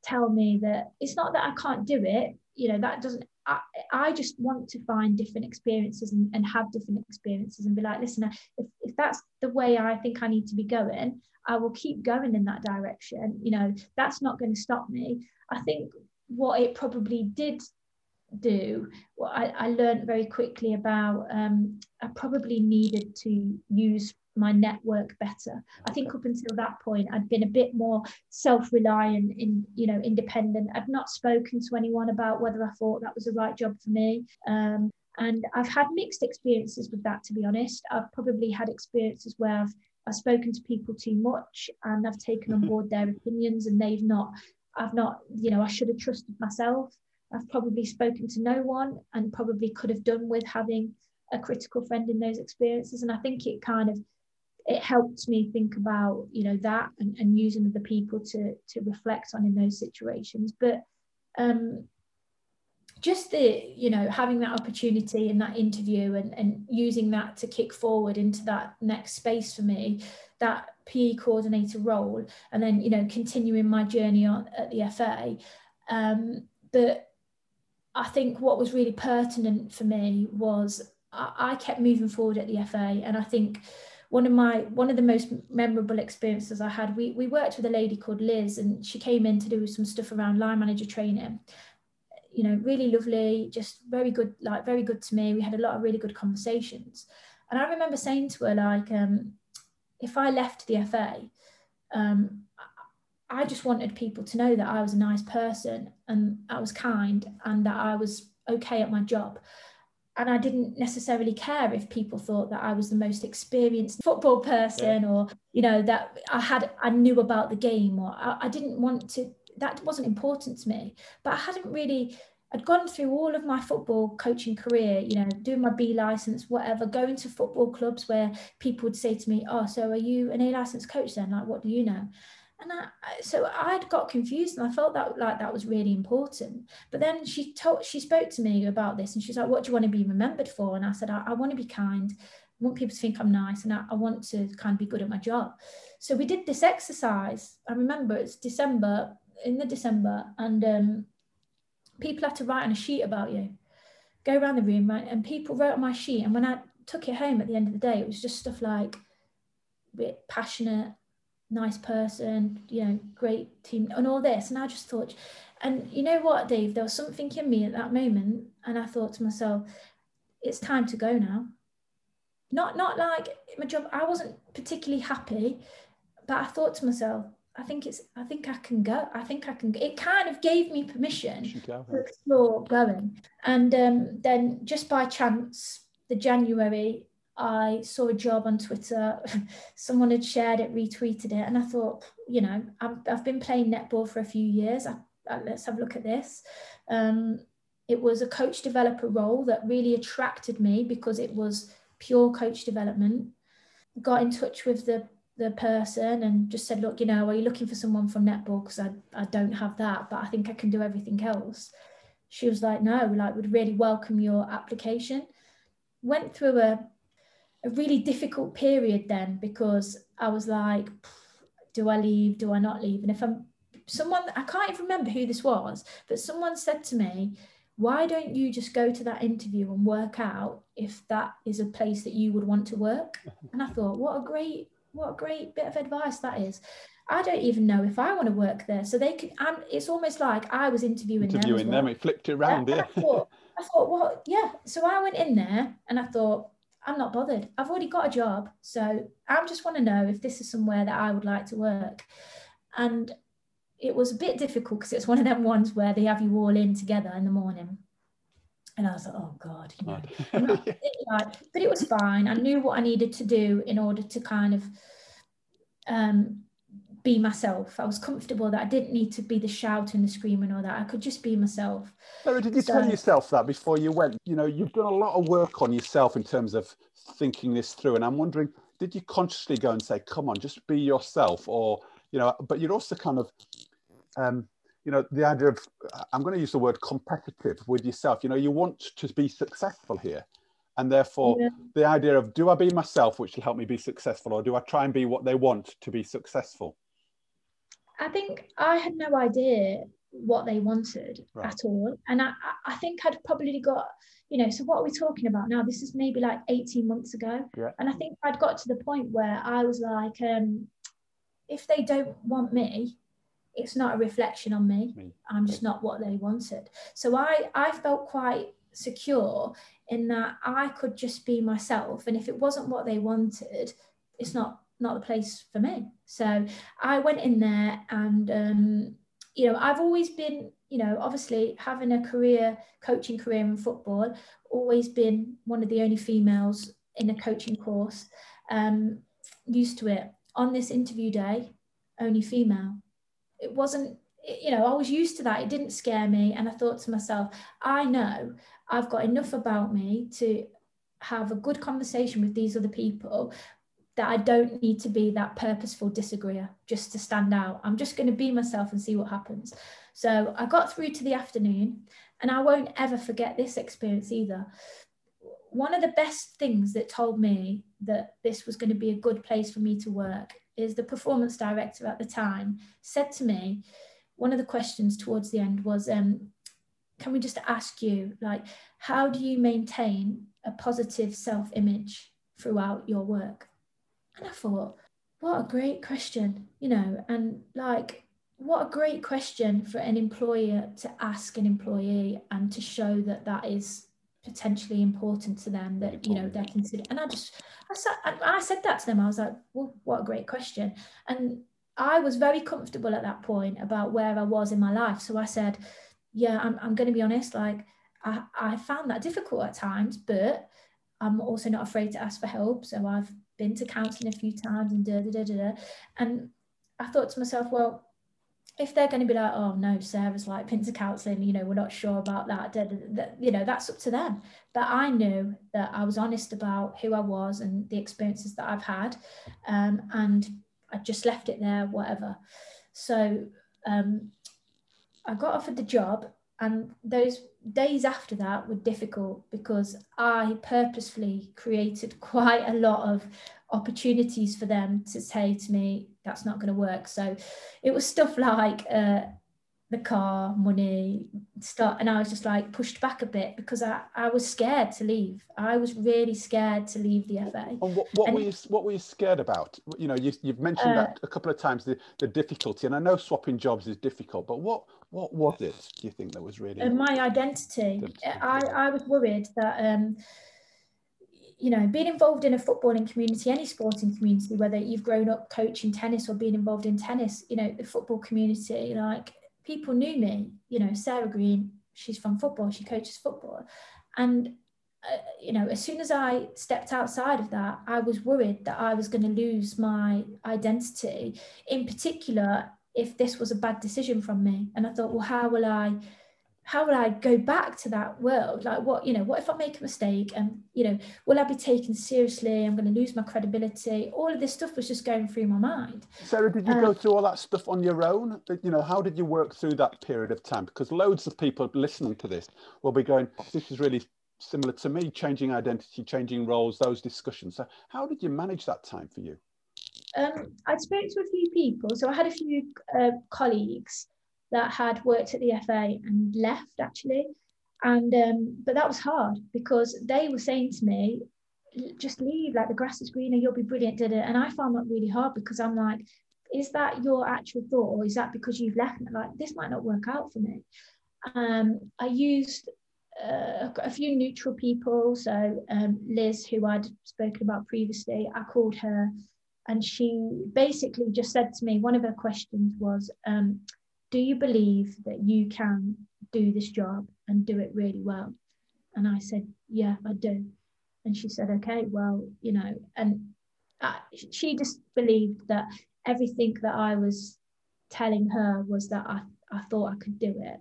tell me that it's not that I can't do it. You know, that doesn't. I, I just want to find different experiences and, and have different experiences and be like, listen, uh, if, if that's the way I think I need to be going, I will keep going in that direction. You know, that's not going to stop me. I think what it probably did do well, I, I learned very quickly about um, i probably needed to use my network better. I think up until that point i'd been a bit more self-reliant in you know independent. I'd not spoken to anyone about whether i thought that was the right job for me. Um, and i've had mixed experiences with that to be honest. I've probably had experiences where i've I've spoken to people too much and I've taken on board their opinions and they've not I've not you know I should have trusted myself I've probably spoken to no one and probably could have done with having a critical friend in those experiences. And I think it kind of it helped me think about you know that and, and using other people to to reflect on in those situations. But um, just the you know having that opportunity in that interview and, and using that to kick forward into that next space for me that PE coordinator role and then you know continuing my journey on at the FA um, but I think what was really pertinent for me was I, I kept moving forward at the FA, and I think one of my one of the most memorable experiences I had, we we worked with a lady called Liz, and she came in to do some stuff around line manager training. You know, really lovely, just very good, like very good to me. We had a lot of really good conversations, and I remember saying to her like, um, if I left the FA, um, I just wanted people to know that I was a nice person and I was kind and that I was okay at my job. and I didn't necessarily care if people thought that I was the most experienced football person yeah. or you know that I had I knew about the game or I, I, didn't want to that wasn't important to me but I hadn't really I'd gone through all of my football coaching career you know doing my B license whatever going to football clubs where people would say to me oh so are you an A license coach then like what do you know and I, so I'd got confused and I felt that like that was really important. But then she told, she spoke to me about this and she's like, what do you want to be remembered for? And I said, I, I want to be kind. I want people to think I'm nice and I, I, want to kind of be good at my job. So we did this exercise. I remember it's December, in the December, and um, people had to write on a sheet about you. Go around the room, right? And people wrote on my sheet. And when I took it home at the end of the day, it was just stuff like bit passionate, nice person, you know, great team, and all this. And I just thought, and you know what, Dave, there was something in me at that moment, and I thought to myself, it's time to go now. Not not like my job. I wasn't particularly happy, but I thought to myself, I think it's. I think I can go. I think I can. It kind of gave me permission to explore going. And um, then, just by chance, the January I saw a job on Twitter. Someone had shared it, retweeted it, and I thought, you know, I've, I've been playing netball for a few years. I, I, let's have a look at this. Um, it was a coach developer role that really attracted me because it was pure coach development. Got in touch with the the person and just said, look, you know, are you looking for someone from netball? Because I, I don't have that, but I think I can do everything else. She was like, no, like would really welcome your application. Went through a a really difficult period then because I was like, do I leave? Do I not leave? And if I'm someone, I can't even remember who this was, but someone said to me, why don't you just go to that interview and work out if that is a place that you would want to work? And I thought, what a great, what a great bit of advice that is. I don't even know if I want to work there. So they could, and it's almost like I was interviewing, interviewing them. Well. them. It flipped it around, yeah. yeah. I thought, I thought, well, yeah. So I went in there and I thought, I'm not bothered. I've already got a job. So I just want to know if this is somewhere that I would like to work. And it was a bit difficult because it's one of them ones where they have you all in together in the morning. And I was like, oh God, you know. but it was fine. I knew what I needed to do in order to kind of um, be myself. I was comfortable that I didn't need to be the shouting, the screaming, or that I could just be myself. Sarah, did you so, tell yourself that before you went? You know, you've done a lot of work on yourself in terms of thinking this through, and I'm wondering, did you consciously go and say, "Come on, just be yourself," or you know? But you're also kind of, um, you know, the idea of I'm going to use the word competitive with yourself. You know, you want to be successful here and therefore yeah. the idea of do i be myself which will help me be successful or do i try and be what they want to be successful I think I had no idea what they wanted right. at all. And I, I think I'd probably got, you know, so what are we talking about now? This is maybe like 18 months ago. Yeah. And I think I'd got to the point where I was like, um, if they don't want me, it's not a reflection on me. me. I'm just not what they wanted. So I, I felt quite secure in that I could just be myself. And if it wasn't what they wanted, it's not not the place for me. So I went in there and, um, you know, I've always been, you know, obviously having a career, coaching career in football, always been one of the only females in a coaching course, um, used to it. On this interview day, only female. It wasn't, you know, I was used to that. It didn't scare me. And I thought to myself, I know I've got enough about me to have a good conversation with these other people that I don't need to be that purposeful disagreeer just to stand out. I'm just going to be myself and see what happens. So I got through to the afternoon, and I won't ever forget this experience either. One of the best things that told me that this was going to be a good place for me to work is the performance director at the time said to me, one of the questions towards the end was, um, can we just ask you, like, how do you maintain a positive self image throughout your work? And I thought, what a great question, you know, and like, what a great question for an employer to ask an employee and to show that that is potentially important to them that you know they're considered and i just i said i said that to them i was like well what a great question and i was very comfortable at that point about where i was in my life so i said yeah i'm, I'm going to be honest like I, I found that difficult at times, but I'm also not afraid to ask for help. So I've been to counselling a few times and da da da da. And I thought to myself, well, if they're going to be like, oh no, Sarah's like been to counselling, you know, we're not sure about that, da, da, da, you know, that's up to them. But I knew that I was honest about who I was and the experiences that I've had, um, and I just left it there, whatever. So um, I got offered the job, and those days after that were difficult because I purposefully created quite a lot of opportunities for them to say to me, that's not going to work. So it was stuff like uh, the car, money, stuff. And I was just like pushed back a bit because I, I was scared to leave. I was really scared to leave the FA. And what, what and, were you what were you scared about? You know, you, have mentioned uh, that a couple of times the, the difficulty, and I know swapping jobs is difficult, but what what was it? Do you think that was really my identity? I I was worried that. um you know, being involved in a footballing community, any sporting community, whether you've grown up coaching tennis or being involved in tennis, you know, the football community, like people knew me, you know, Sarah Green, she's from football, she coaches football. And, uh, you know, as soon as I stepped outside of that, I was worried that I was going to lose my identity, in particular, if this was a bad decision from me. And I thought, well, how will I? How will I go back to that world? Like, what, you know, what if I make a mistake and, you know, will I be taken seriously? I'm going to lose my credibility. All of this stuff was just going through my mind. Sarah, did you um, go through all that stuff on your own? You know, how did you work through that period of time? Because loads of people listening to this will be going, this is really similar to me, changing identity, changing roles, those discussions. So, how did you manage that time for you? Um, I spoke to a few people. So, I had a few uh, colleagues that had worked at the FA and left actually. And um, but that was hard because they were saying to me, just leave, like the grass is greener, you'll be brilliant, did it? And I found that really hard because I'm like, is that your actual thought, or is that because you've left? Like, this might not work out for me. Um, I used uh, a few neutral people. So um, Liz, who I'd spoken about previously, I called her, and she basically just said to me, one of her questions was, um, do you believe that you can do this job and do it really well? And I said, yeah, I do. And she said, okay, well, you know, and I, she just believed that everything that I was telling her was that I, I thought I could do it.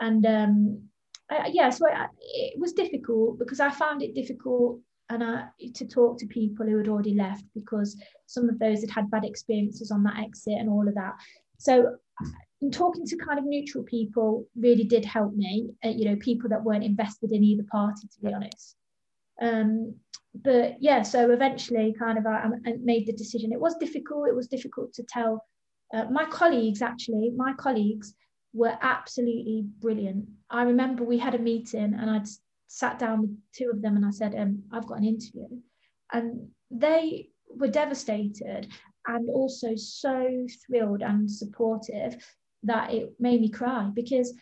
And um, I, yeah, so I, it was difficult because I found it difficult and I, to talk to people who had already left because some of those had had bad experiences on that exit and all of that. So and talking to kind of neutral people really did help me uh, you know people that weren't invested in either party to be honest. Um, but yeah so eventually kind of I, I, made the decision. It was difficult. It was difficult to tell uh, my colleagues actually my colleagues were absolutely brilliant. I remember we had a meeting and i'd sat down with two of them and i said um, i've got an interview. And they were devastated and also so thrilled and supportive that it made me cry because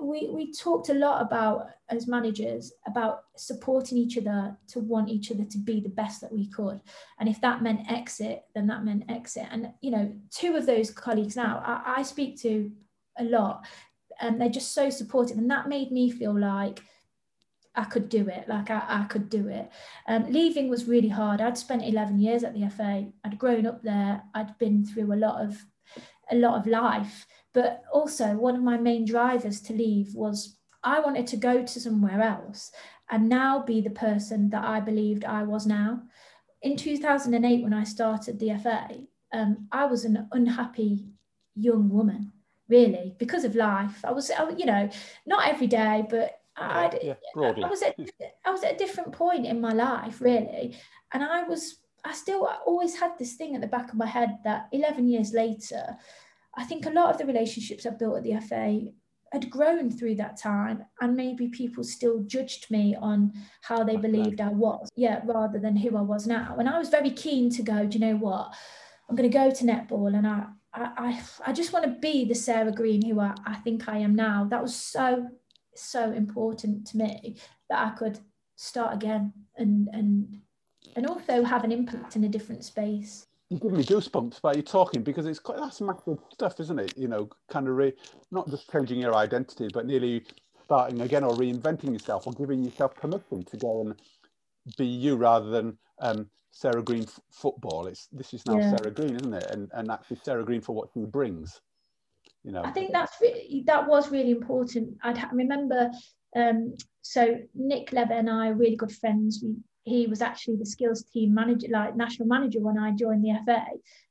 we we talked a lot about as managers about supporting each other to want each other to be the best that we could and if that meant exit then that meant exit and you know two of those colleagues now I, I speak to a lot and they're just so supportive and that made me feel like I could do it. Like I, I could do it. Um, leaving was really hard. I'd spent 11 years at the FA. I'd grown up there. I'd been through a lot of a lot of life. But also, one of my main drivers to leave was I wanted to go to somewhere else and now be the person that I believed I was now. In 2008, when I started the FA, um, I was an unhappy young woman, really, because of life. I was, you know, not every day, but I'd, yeah, I was at I was at a different point in my life, really, and I was I still always had this thing at the back of my head that 11 years later, I think a lot of the relationships I built at the FA had grown through that time, and maybe people still judged me on how they believed I was, yeah, rather than who I was now. And I was very keen to go. Do you know what? I'm going to go to netball, and I, I, I just want to be the Sarah Green who I, I think I am now. That was so, so important to me that I could start again and and and also have an impact in a different space. You give me goosebumps by you talking because it's quite that's massive stuff, isn't it? You know, kind of re, not just changing your identity, but nearly starting again or reinventing yourself or giving yourself permission to go and be you rather than um, Sarah Green f- football. It's this is now yeah. Sarah Green, isn't it? And and actually Sarah Green for what she brings. You know. I think that's really, that was really important. I'd remember. Um, so Nick Levitt and I are really good friends. We, he was actually the skills team manager, like national manager when I joined the FA,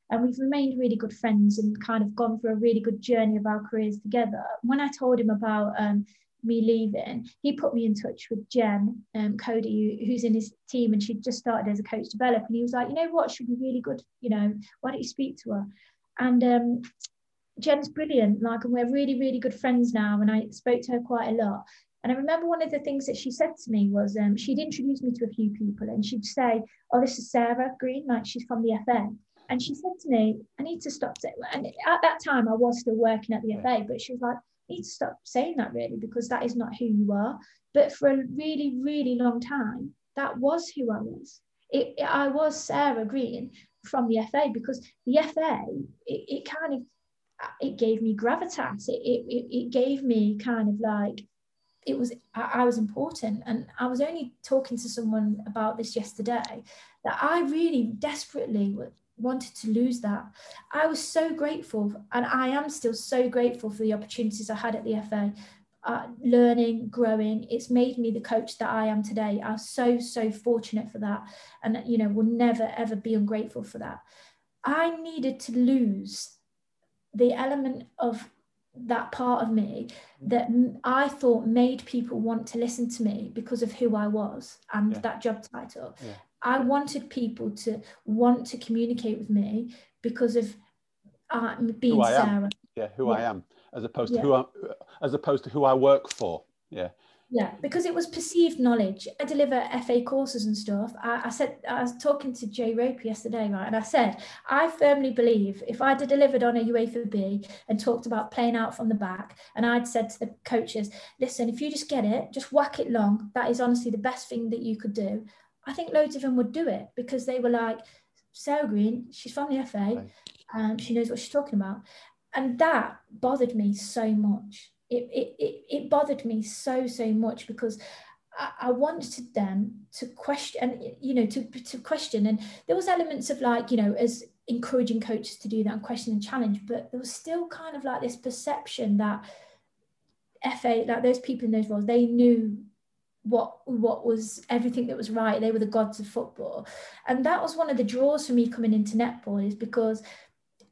and we've remained really good friends and kind of gone through a really good journey of our careers together. When I told him about um, me leaving, he put me in touch with Jen um, Cody, who's in his team, and she just started as a coach developer. And he was like, you know what, she'd be really good. You know, why don't you speak to her? And um, Jen's brilliant. Like, and we're really, really good friends now. And I spoke to her quite a lot. And I remember one of the things that she said to me was um, she'd introduce me to a few people, and she'd say, "Oh, this is Sarah Green, like she's from the FA." And she said to me, "I need to stop." Saying, and at that time, I was still working at the FA, but she was like, need to stop saying that really because that is not who you are. But for a really, really long time, that was who I was. It, it, I was Sarah Green from the FA because the FA, it, it kind of, it gave me gravitas. It, it, it gave me kind of like, it was, I, I was important. And I was only talking to someone about this yesterday that I really desperately wanted to lose that. I was so grateful, and I am still so grateful for the opportunities I had at the FA. Uh, learning, growing, it's made me the coach that I am today. I'm so, so fortunate for that. And, you know, will never, ever be ungrateful for that. I needed to lose the element of that part of me that I thought made people want to listen to me because of who I was and yeah. that job title. Yeah. I wanted people to want to communicate with me because of uh, being who I Sarah. Am. Yeah, who yeah. I am, as opposed to who I, as opposed to who I work for. Yeah. Yeah, because it was perceived knowledge. I deliver FA courses and stuff. I, I, said I was talking to Jay Rope yesterday, right? And I said I firmly believe if I'd delivered on a UEFA B and talked about playing out from the back, and I'd said to the coaches, "Listen, if you just get it, just whack it long. That is honestly the best thing that you could do." I think loads of them would do it because they were like, Sarah Green, she's from the FA, and um, she knows what she's talking about. And that bothered me so much. It, it, it, bothered me so, so much because I, I wanted them to question, and you know, to, to question. And there was elements of like, you know, as encouraging coaches to do that and question and challenge, but there was still kind of like this perception that FA, like those people in those roles, they knew what what was everything that was right. They were the gods of football. And that was one of the draws for me coming into netball is because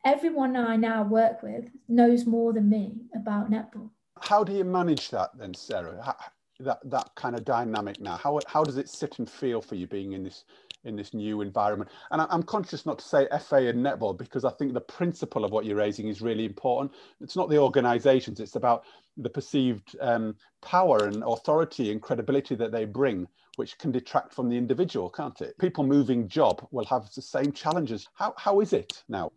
everyone i now work with knows more than me about netball how do you manage that then sarah that that kind of dynamic now how, how does it sit and feel for you being in this in this new environment. And I'm conscious not to say FA and netball because I think the principle of what you're raising is really important. It's not the organisations; it's about the perceived um, power and authority and credibility that they bring, which can detract from the individual, can't it? People moving job will have the same challenges. How how is it now?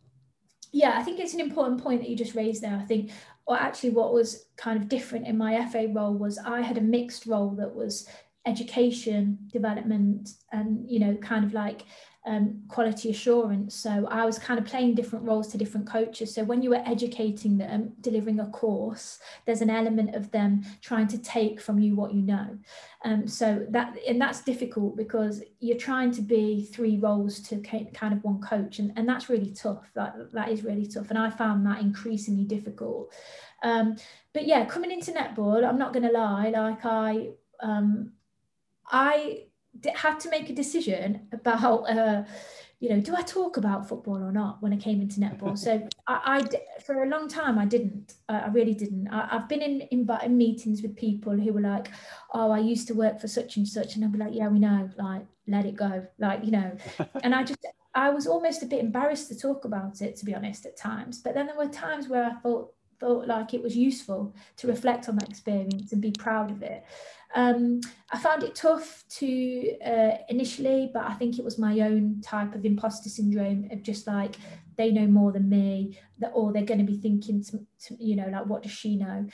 Yeah, I think it's an important point that you just raised there. I think, or actually, what was kind of different in my FA role was I had a mixed role that was education development and you know kind of like um, quality assurance. So i was kind of playing different roles to different coaches. So when you were educating them delivering a course there's an element of them trying to take from you what you know. Um, so that and that's difficult because you're trying to be three roles to kind of one coach and, and that's really tough. That that is really tough and i found that increasingly difficult. Um, but yeah coming into netball i'm not going to lie like i um, I had to make a decision about, uh, you know, do I talk about football or not when I came into netball? So I, I for a long time, I didn't. I, really didn't. I, have been in, in, in meetings with people who were like, "Oh, I used to work for such and such," and I'd be like, "Yeah, we know. Like, let it go. Like, you know." and I just, I was almost a bit embarrassed to talk about it, to be honest, at times. But then there were times where I thought thought like it was useful to reflect on that experience and be proud of it. Um, I found it tough to uh, initially, but I think it was my own type of imposter syndrome of just like they know more than me, that or they're going to be thinking, to, to, you know, like what does she know?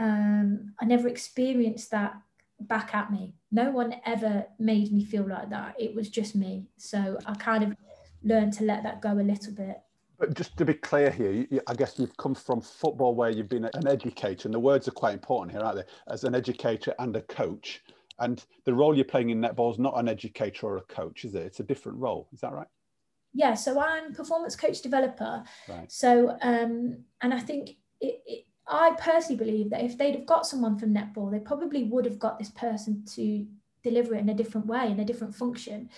Um, I never experienced that back at me. No one ever made me feel like that. It was just me. So I kind of learned to let that go a little bit just to be clear here, you, I guess you've come from football where you've been an educator, and the words are quite important here, aren't they? As an educator and a coach. And the role you're playing in netball is not an educator or a coach, is it? It's a different role. Is that right? Yeah. So I'm performance coach developer. Right. So, um, and I think it, it, I personally believe that if they'd have got someone from netball, they probably would have got this person to deliver it in a different way, in a different function.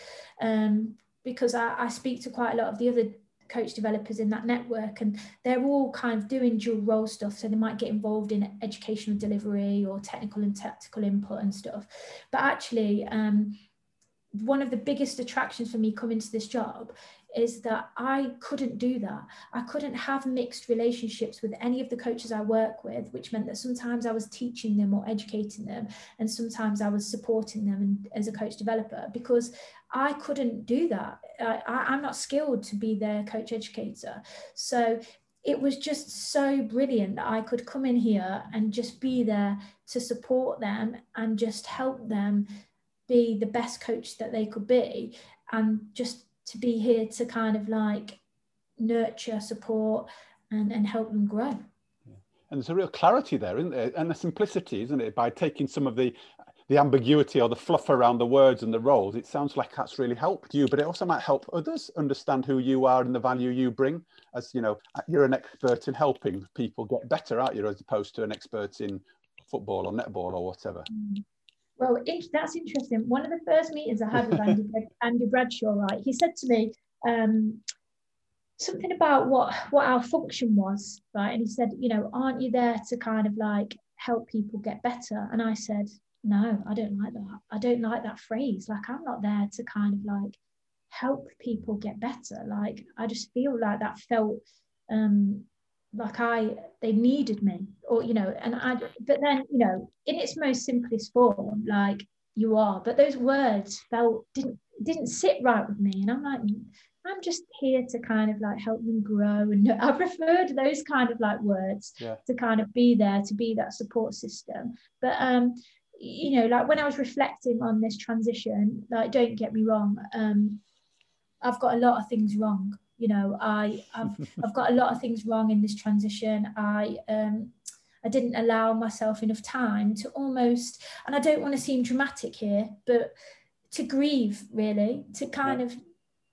Um, because I, I speak to quite a lot of the other coach developers in that network and they're all kind of doing dual role stuff so they might get involved in educational delivery or technical and tactical input and stuff. But actually um, one of the biggest attractions for me coming to this job is that I couldn't do that. I couldn't have mixed relationships with any of the coaches I work with, which meant that sometimes I was teaching them or educating them, and sometimes I was supporting them as a coach developer because I couldn't do that. I, I'm not skilled to be their coach educator. So it was just so brilliant that I could come in here and just be there to support them and just help them be the best coach that they could be and just to be here to kind of like nurture, support, and, and help them grow. And there's a real clarity there, isn't there? And a simplicity, isn't it? By taking some of the the ambiguity or the fluff around the words and the roles, it sounds like that's really helped you, but it also might help others understand who you are and the value you bring. As you know, you're an expert in helping people get better, aren't you, as opposed to an expert in football or netball or whatever. Mm. Well, that's interesting. One of the first meetings I had with Andy, Andy Bradshaw, right, he said to me um, something about what what our function was, right? And he said, you know, aren't you there to kind of like help people get better? And I said, no, I don't like that. I don't like that phrase. Like, I'm not there to kind of like help people get better. Like, I just feel like that felt um, like I they needed me or you know and I but then you know in its most simplest form like you are but those words felt didn't didn't sit right with me and I'm like I'm just here to kind of like help them grow and I preferred those kind of like words yeah. to kind of be there to be that support system but um you know like when I was reflecting on this transition like don't get me wrong um I've got a lot of things wrong you know i I've, I've got a lot of things wrong in this transition i um i didn't allow myself enough time to almost and i don't want to seem dramatic here but to grieve really to kind yeah. of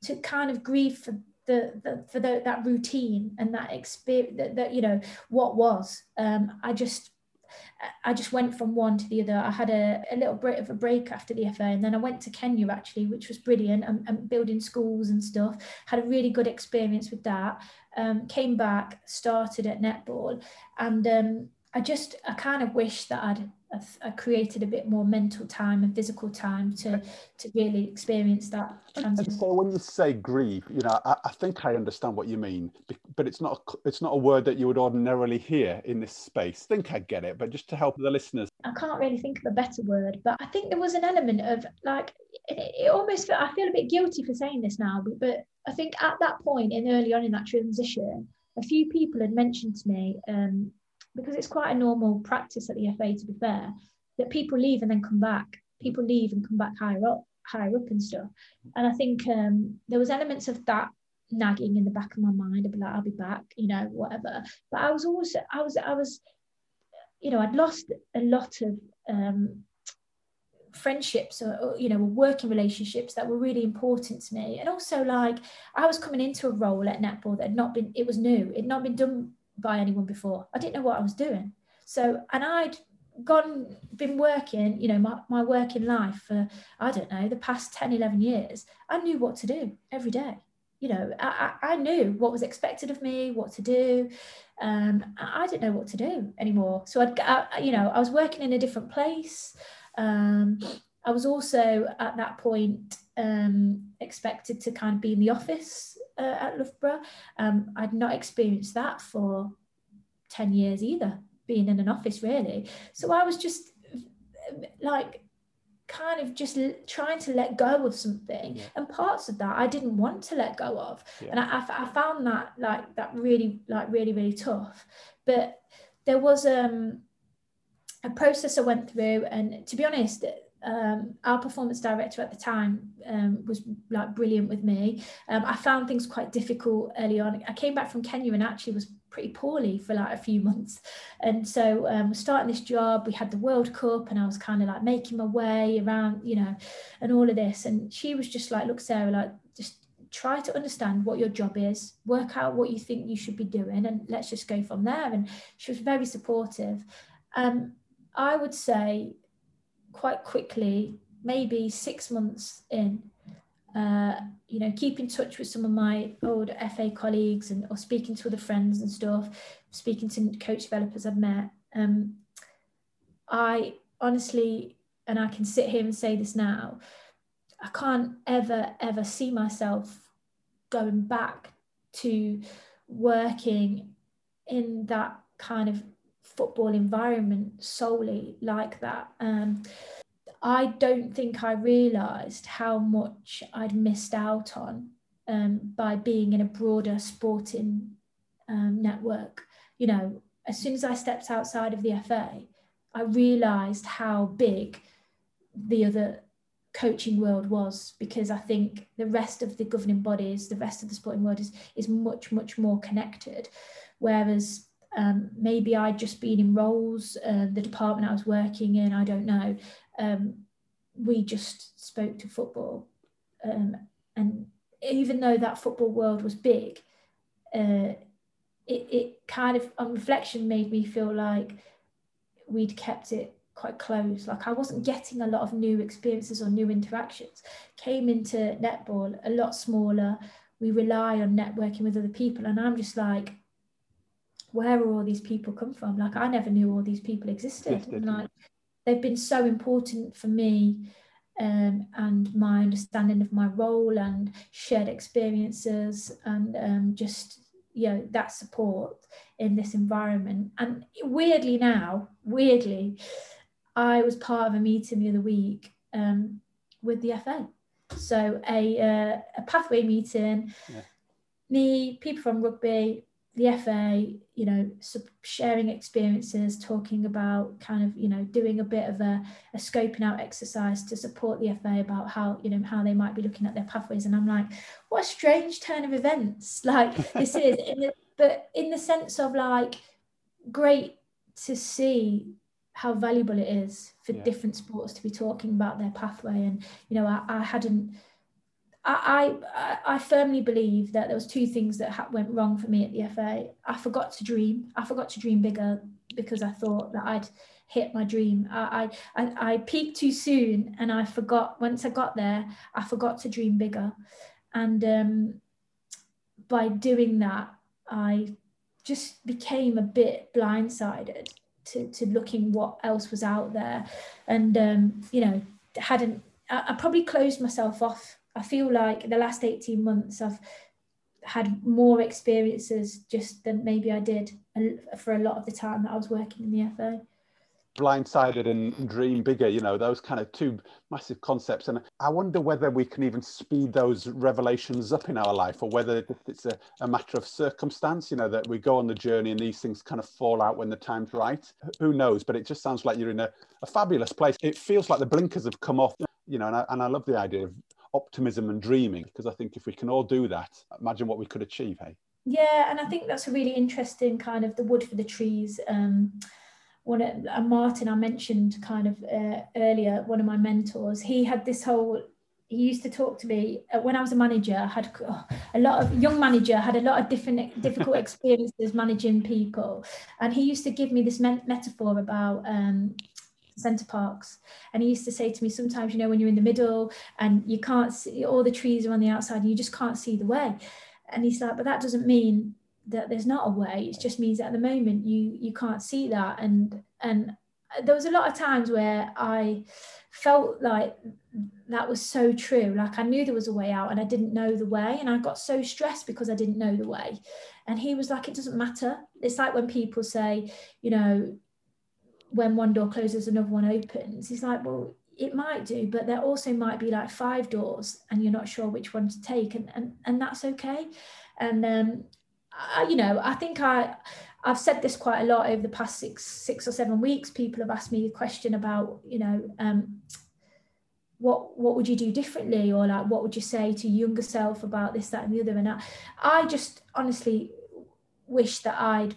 to kind of grieve for the, the for the, that routine and that experience that, that you know what was um i just I just went from one to the other. I had a, a little bit of a break after the FA, and then I went to Kenya actually, which was brilliant, and, and building schools and stuff. Had a really good experience with that. Um, came back, started at netball, and um, I just I kind of wish that I'd I created a bit more mental time and physical time to to really experience that transition. And so when you say grieve, you know, I, I, think I understand what you mean, but it's not a, it's not a word that you would ordinarily hear in this space. I think I get it, but just to help the listeners, I can't really think of a better word, but I think there was an element of like it, it almost I feel a bit guilty for saying this now, but, but I think at that point in early on in that transition, a few people had mentioned to me. Um, because it's quite a normal practice at the FA to be fair, that people leave and then come back. People leave and come back higher up, higher up and stuff. And I think um, there was elements of that nagging in the back of my mind. I'd be like, I'll be back, you know, whatever. But I was also, I was, I was, you know, I'd lost a lot of um, friendships or, you know working relationships that were really important to me and also like i was coming into a role at netball that had not been it was new it had not been done by anyone before. I didn't know what I was doing. So, and I'd gone, been working, you know, my, my working life for, I don't know, the past 10, 11 years. I knew what to do every day. You know, I, I, knew what was expected of me, what to do. Um, I didn't know what to do anymore. So I'd, I, you know, I was working in a different place. Um, I was also at that point um, expected to kind of be in the office uh, at Loughborough. Um, I'd not experienced that for 10 years either, being in an office really. So I was just like, kind of just trying to let go of something yeah. and parts of that i didn't want to let go of yeah. and I, I, found that like that really like really really tough but there was um a process i went through and to be honest um, our performance director at the time um, was like brilliant with me. Um, I found things quite difficult early on. I came back from Kenya and actually was pretty poorly for like a few months. And so um, starting this job, we had the World Cup and I was kind of like making my way around, you know, and all of this. And she was just like, look, Sarah, like just try to understand what your job is, work out what you think you should be doing, and let's just go from there. And she was very supportive. Um, I would say quite quickly, maybe six months in, uh, you know, keep in touch with some of my old FA colleagues and or speaking to other friends and stuff, speaking to coach developers I've met. Um, I honestly, and I can sit here and say this now, I can't ever, ever see myself going back to working in that kind of football environment solely like that. Um, I don't think I realised how much I'd missed out on um, by being in a broader sporting um, network. You know, as soon as I stepped outside of the FA, I realised how big the other coaching world was because I think the rest of the governing bodies, the rest of the sporting world is is much much more connected, whereas um, maybe I'd just been in roles, uh, the department I was working in, I don't know. Um, we just spoke to football, um, and even though that football world was big, uh, it, it kind of on reflection made me feel like we'd kept it quite close. Like I wasn't getting a lot of new experiences or new interactions. Came into netball a lot smaller. We rely on networking with other people, and I'm just like, where are all these people come from? Like I never knew all these people existed. And like they've been so important for me um, and my understanding of my role and shared experiences and um, just you know that support in this environment. And weirdly now, weirdly, I was part of a meeting the other week um, with the FA. So a, uh, a pathway meeting, yeah. me, people from rugby, the FA, you know, sharing experiences, talking about kind of, you know, doing a bit of a, a scoping out exercise to support the FA about how, you know, how they might be looking at their pathways. And I'm like, what a strange turn of events. Like this is, in the, but in the sense of like, great to see how valuable it is for yeah. different sports to be talking about their pathway. And, you know, I, I hadn't, I, I, I firmly believe that there was two things that ha- went wrong for me at the FA. I forgot to dream. I forgot to dream bigger because I thought that I'd hit my dream. I, I, I peaked too soon and I forgot, once I got there, I forgot to dream bigger. And um, by doing that, I just became a bit blindsided to, to looking what else was out there and um, you know hadn't I, I probably closed myself off I feel like the last 18 months I've had more experiences just than maybe I did for a lot of the time that I was working in the FA blindsided and dream bigger you know those kind of two massive concepts. And i wonder whether we can even speed those revelations up in our life or whether it's a, a, matter of circumstance you know that we go on the journey and these things kind of fall out when the time's right. Who knows? But it just sounds like you're in a, a fabulous place. It feels like the blinkers have come off you know and I, and I love the idea of optimism and dreaming because i think if we can all do that imagine what we could achieve hey yeah and i think that's a really interesting kind of the wood for the trees um one of uh, Martin I mentioned kind of uh, earlier, one of my mentors, he had this whole he used to talk to me uh, when I was a manager. I had oh, a lot of young manager had a lot of different difficult experiences managing people, and he used to give me this metaphor about um, Center Parcs. and he used to say to me sometimes, you know, when you're in the middle and you can't see all the trees are on the outside, and you just can't see the way, and he's like, but that doesn't mean that there's not a way. It just means at the moment you you can't see that. And and there was a lot of times where i felt like that was so true. Like i knew there was a way out and i didn't know the way and i got so stressed because i didn't know the way. And he was like it doesn't matter. It's like when people say you know when one door closes another one opens. He's like well it might do but there also might be like five doors and you're not sure which one to take and and, and that's okay. And um I, you know, I think I, I've said this quite a lot over the past six, six or seven weeks. People have asked me a question about, you know, um, what what would you do differently? Or like what would you say to younger self about this that and the other? And I, I just honestly wish that I'd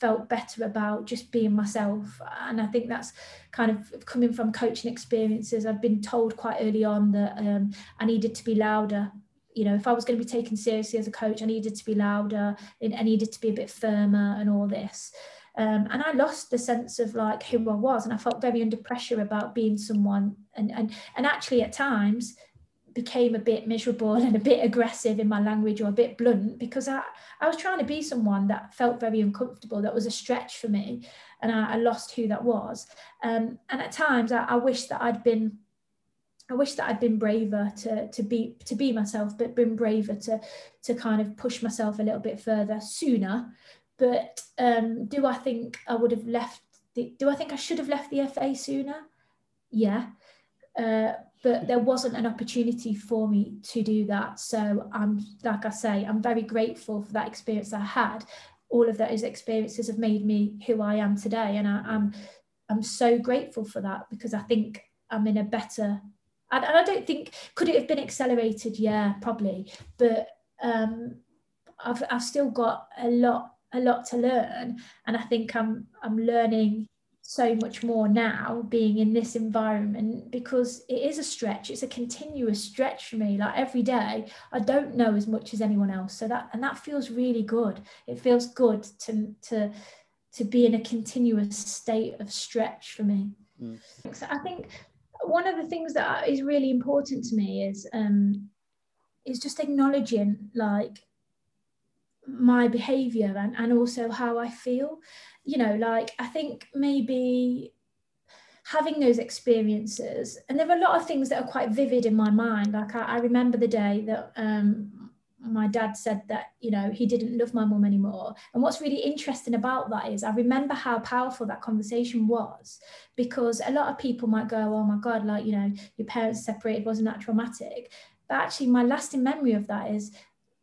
felt better about just being myself. And I think that's kind of coming from coaching experiences. I've been told quite early on that um, I needed to be louder. You know if I was going to be taken seriously as a coach I needed to be louder and I needed to be a bit firmer and all this. Um, and I lost the sense of like who I was, and I felt very under pressure about being someone, and and and actually at times became a bit miserable and a bit aggressive in my language or a bit blunt because I, I was trying to be someone that felt very uncomfortable. That was a stretch for me, and I, I lost who that was. Um, and at times, I, I wish that I'd been I wish that I'd been braver to to be to be myself, but been braver to to kind of push myself a little bit further sooner, but um, do I think I would have left? The, do I think I should have left the FA sooner? Yeah, uh, but there wasn't an opportunity for me to do that. So I'm, like I say, I'm very grateful for that experience I had. All of those experiences have made me who I am today, and I, I'm I'm so grateful for that because I think I'm in a better. And, and I don't think could it have been accelerated? Yeah, probably, but um, I've I've still got a lot a lot to learn and i think i'm i'm learning so much more now being in this environment because it is a stretch. It's a continuous stretch for me. Like every day i don't know as much as anyone else. So that and that feels really good. It feels good to to to be in a continuous state of stretch for me. Mm. so i think one of the things that is really important to me is um is just acknowledging like my behavior and, and also how I feel. You know, like I think maybe having those experiences, and there are a lot of things that are quite vivid in my mind. Like I, I remember the day that um, my dad said that you know he didn't love my mum anymore. And what's really interesting about that is i remember how powerful that conversation was because a lot of people might go oh my god like you know your parents separated wasn't that traumatic? But actually my lasting memory of that is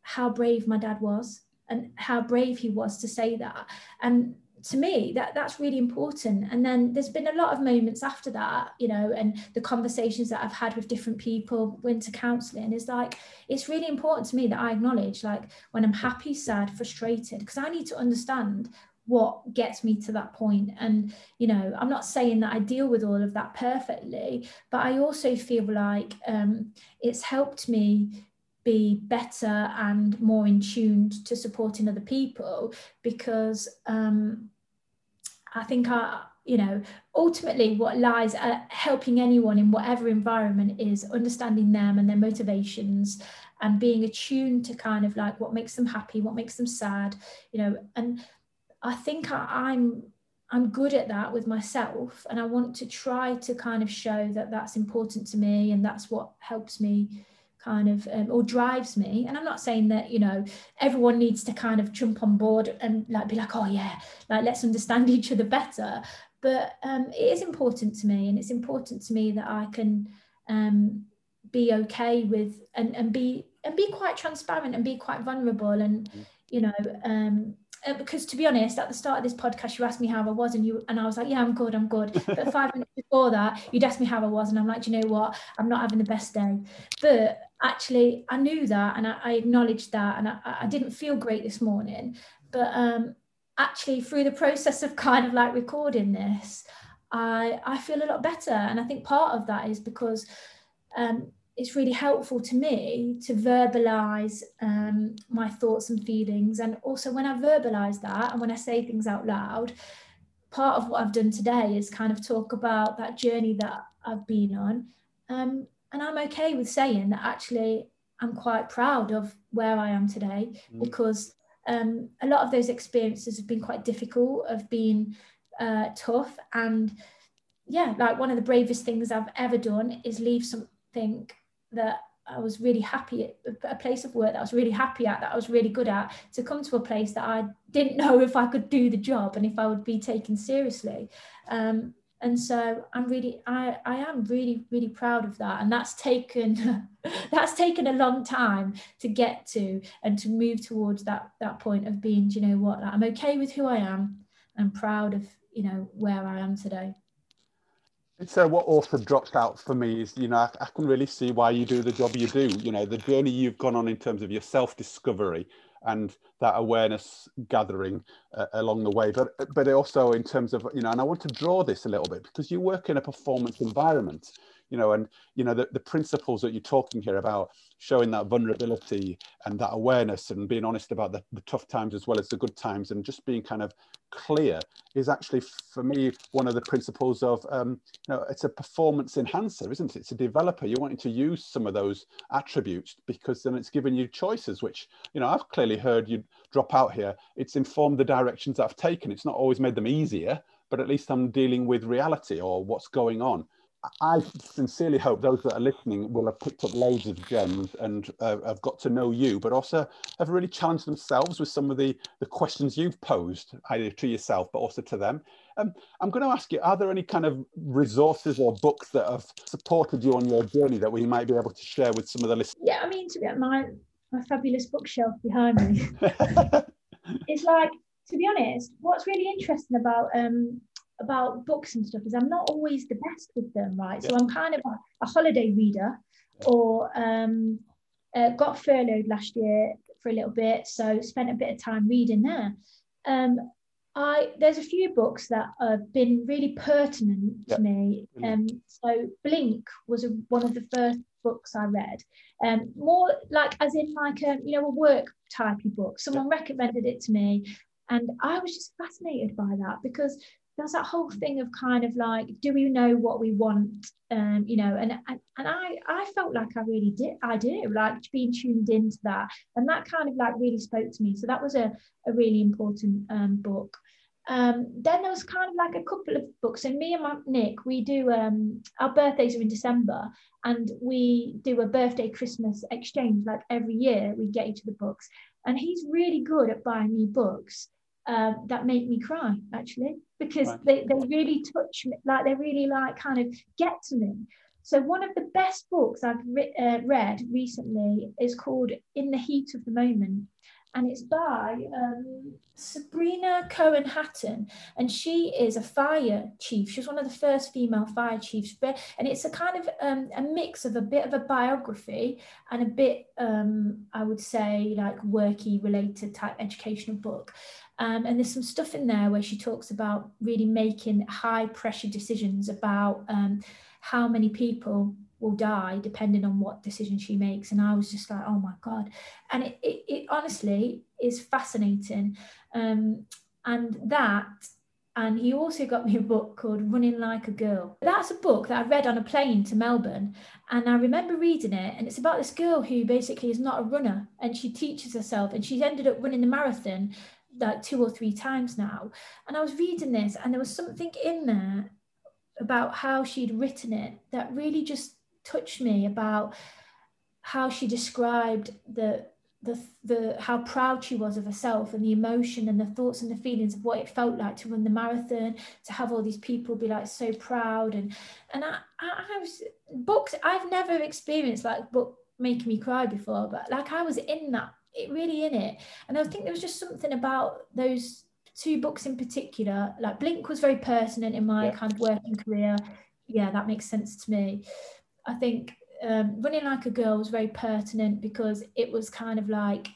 how brave my dad was and how brave he was to say that. And to me that that's really important. And then there's been a lot of moments after that you know and the conversations that i've had with different people winter counseling is like it's really important to me that i acknowledge like when i'm happy sad frustrated because i need to understand what gets me to that point. And you know i'm not saying that i deal with all of that perfectly but i also feel like um, it's helped me be better and more in tune to supporting other people because um, I think I, you know, ultimately what lies at helping anyone in whatever environment is understanding them and their motivations and being attuned to kind of like what makes them happy, what makes them sad, you know, and I think I, I'm I'm good at that with myself and I want to try to kind of show that that's important to me and that's what helps me kind of um, or drives me and i'm not saying that you know everyone needs to kind of jump on board and like be like oh yeah like let's understand each other better but um, it is important to me and it's important to me that i can um, be okay with and, and be and be quite transparent and be quite vulnerable and mm. you know um, uh, because to be honest, at the start of this podcast, you asked me how I was, and you and I was like, "Yeah, I'm good, I'm good." But five minutes before that, you'd asked me how I was, and I'm like, "You know what? I'm not having the best day." But actually, I knew that, and I, I acknowledged that, and I, I, didn't feel great this morning. But um, actually, through the process of kind of like recording this, I I feel a lot better, and I think part of that is because. Um, it's really helpful to me to verbalize um, my thoughts and feelings. And also, when I verbalize that and when I say things out loud, part of what I've done today is kind of talk about that journey that I've been on. Um, and I'm okay with saying that actually I'm quite proud of where I am today mm. because um, a lot of those experiences have been quite difficult, have been uh, tough. And yeah, like one of the bravest things I've ever done is leave something that I was really happy at a place of work that I was really happy at, that I was really good at, to come to a place that I didn't know if I could do the job and if I would be taken seriously. Um, and so I'm really, I, I am really, really proud of that. And that's taken, that's taken a long time to get to and to move towards that that point of being, Do you know what, like, I'm okay with who I am. I'm proud of, you know, where I am today. So what also drops out for me is, you know, I, I, can really see why you do the job you do. You know, the journey you've gone on in terms of your self-discovery and that awareness gathering uh, along the way, but but also in terms of, you know, and I want to draw this a little bit because you work in a performance environment you know, and you know the, the principles that you're talking here about showing that vulnerability and that awareness and being honest about the, the tough times as well as the good times and just being kind of clear is actually for me one of the principles of um, you know it's a performance enhancer isn't it? It's a developer. You're wanting to use some of those attributes because then it's giving you choices which you know i've clearly heard you drop out here. It's informed the directions i've taken. It's not always made them easier but at least i'm dealing with reality or what's going on I sincerely hope those that are listening will have picked up loads of gems and uh, have got to know you, but also have really challenged themselves with some of the, the questions you've posed, either to yourself, but also to them. Um, I'm going to ask you, are there any kind of resources or books that have supported you on your journey that we might be able to share with some of the listeners? Yeah, I mean, to be my, my fabulous bookshelf behind me. it's like, to be honest, what's really interesting about um, about books and stuff is I'm not always the best with them, right? Yeah. So I'm kind of a, a holiday reader, or um, uh, got furloughed last year for a little bit, so spent a bit of time reading there. Um, I there's a few books that have been really pertinent yeah. to me. Um, so Blink was a, one of the first books I read. Um, more like as in like a you know a work typey book. Someone yeah. recommended it to me, and I was just fascinated by that because there's that whole thing of kind of like do we know what we want? Um you know and and, and i i felt like i really did i did like being tuned into that. And that kind of like really spoke to me. So that was a, a really important um, book. Um, then there was kind of like a couple of books. And me and my, nick we do um, our birthdays are in december and we do a birthday christmas exchange like every year we get each of the books. And he's really good at buying me books uh, that make me cry actually because right. they, they really touch me like they really like kind of get to me so one of the best books i've re- uh, read recently is called in the heat of the moment and it's by um, Sabrina Cohen Hatton, and she is a fire chief. She was one of the first female fire chiefs, but and it's a kind of um, a mix of a bit of a biography and a bit, um, I would say, like worky related type educational book. Um, and there's some stuff in there where she talks about really making high pressure decisions about um, how many people will die depending on what decision she makes. And I was just like, oh my God. And it, it, it honestly is fascinating. Um, and that, and he also got me a book called Running Like a Girl. That's a book that I read on a plane to Melbourne. And I remember reading it. And it's about this girl who basically is not a runner and she teaches herself and she's ended up running the marathon like two or three times now. And I was reading this, and there was something in there about how she'd written it that really just touched me about how she described the the the how proud she was of herself and the emotion and the thoughts and the feelings of what it felt like to run the marathon to have all these people be like so proud and and I, I, I was books I've never experienced like book making me cry before but like I was in that it really in it. And I think there was just something about those two books in particular. Like Blink was very pertinent in my yeah. kind of working career. Yeah, that makes sense to me. I think um, Running Like a Girl was very pertinent because it was kind of like,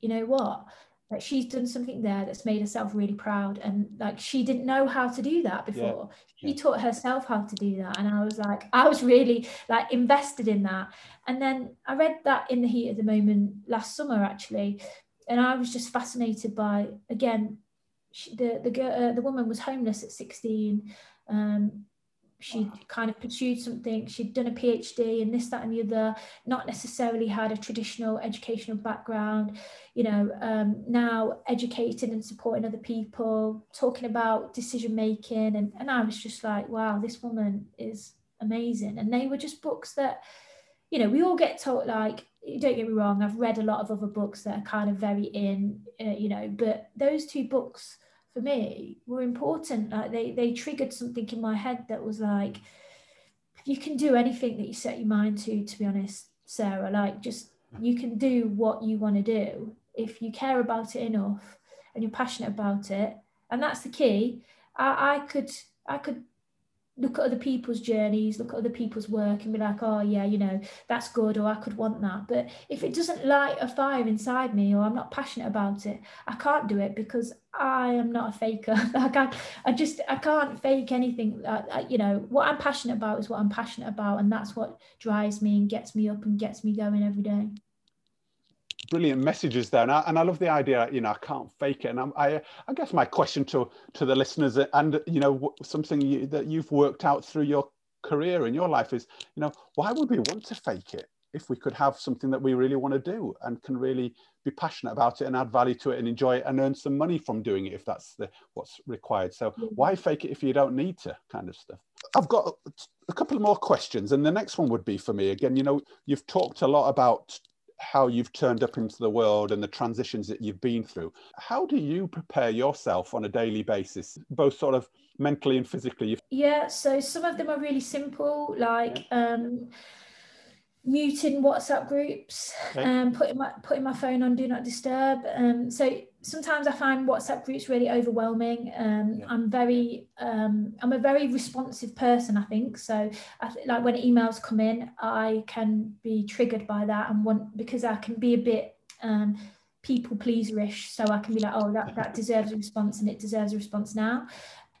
you know what? Like she's done something there that's made herself really proud and like she didn't know how to do that before. Yeah. she taught herself how to do that and i was like i was really like invested in that. And then i read that in the heat of the moment last summer actually and i was just fascinated by again she, the the girl uh, the woman was homeless at 16 um, she kind of pursued something she'd done a phd and this that and the other not necessarily had a traditional educational background you know um, now educating and supporting other people talking about decision making and, and i was just like wow this woman is amazing. And they were just books that you know we all get taught like don't get me wrong i've read a lot of other books that are kind of very in uh, you know but those two books for me were important. Like they they triggered something in my head that was like, you can do anything that you set your mind to. To be honest, Sarah, like just you can do what you want to do if you care about it enough and you're passionate about it. And that's the key. I, I could I could look at other people's journeys, look at other people's work and be like, oh yeah, you know, that's good or I could want that. But if it doesn't light a fire inside me or I'm not passionate about it, I can't do it because I am not a faker. like I, I just I can't fake anything. I, I, you know, what I'm passionate about is what I'm passionate about, and that's what drives me and gets me up and gets me going every day brilliant messages there and I, and I love the idea you know I can't fake it and I'm, i I guess my question to to the listeners and you know something you, that you've worked out through your career and your life is you know why would we want to fake it if we could have something that we really want to do and can really be passionate about it and add value to it and enjoy it and earn some money from doing it if that's the what's required? So mm-hmm. why fake it if you don't need to kind of stuff? I've got a couple more questions and the next one would be for me. Again you know you've talked a lot about how you've turned up into the world and the transitions that you've been through. How do you prepare yourself on a daily basis, both sort of mentally and physically? Yeah, so some of them are really simple, like um, muting WhatsApp groups, okay. um, putting my putting my phone on do not disturb. Um, so sometimes I find WhatsApp groups really overwhelming. Um, yeah. I'm very, um, I'm a very responsive person, I think. So, I th- like when emails come in, I can be triggered by that and want because I can be a bit um, people pleaserish. So I can be like, oh, that that deserves a response and it deserves a response now.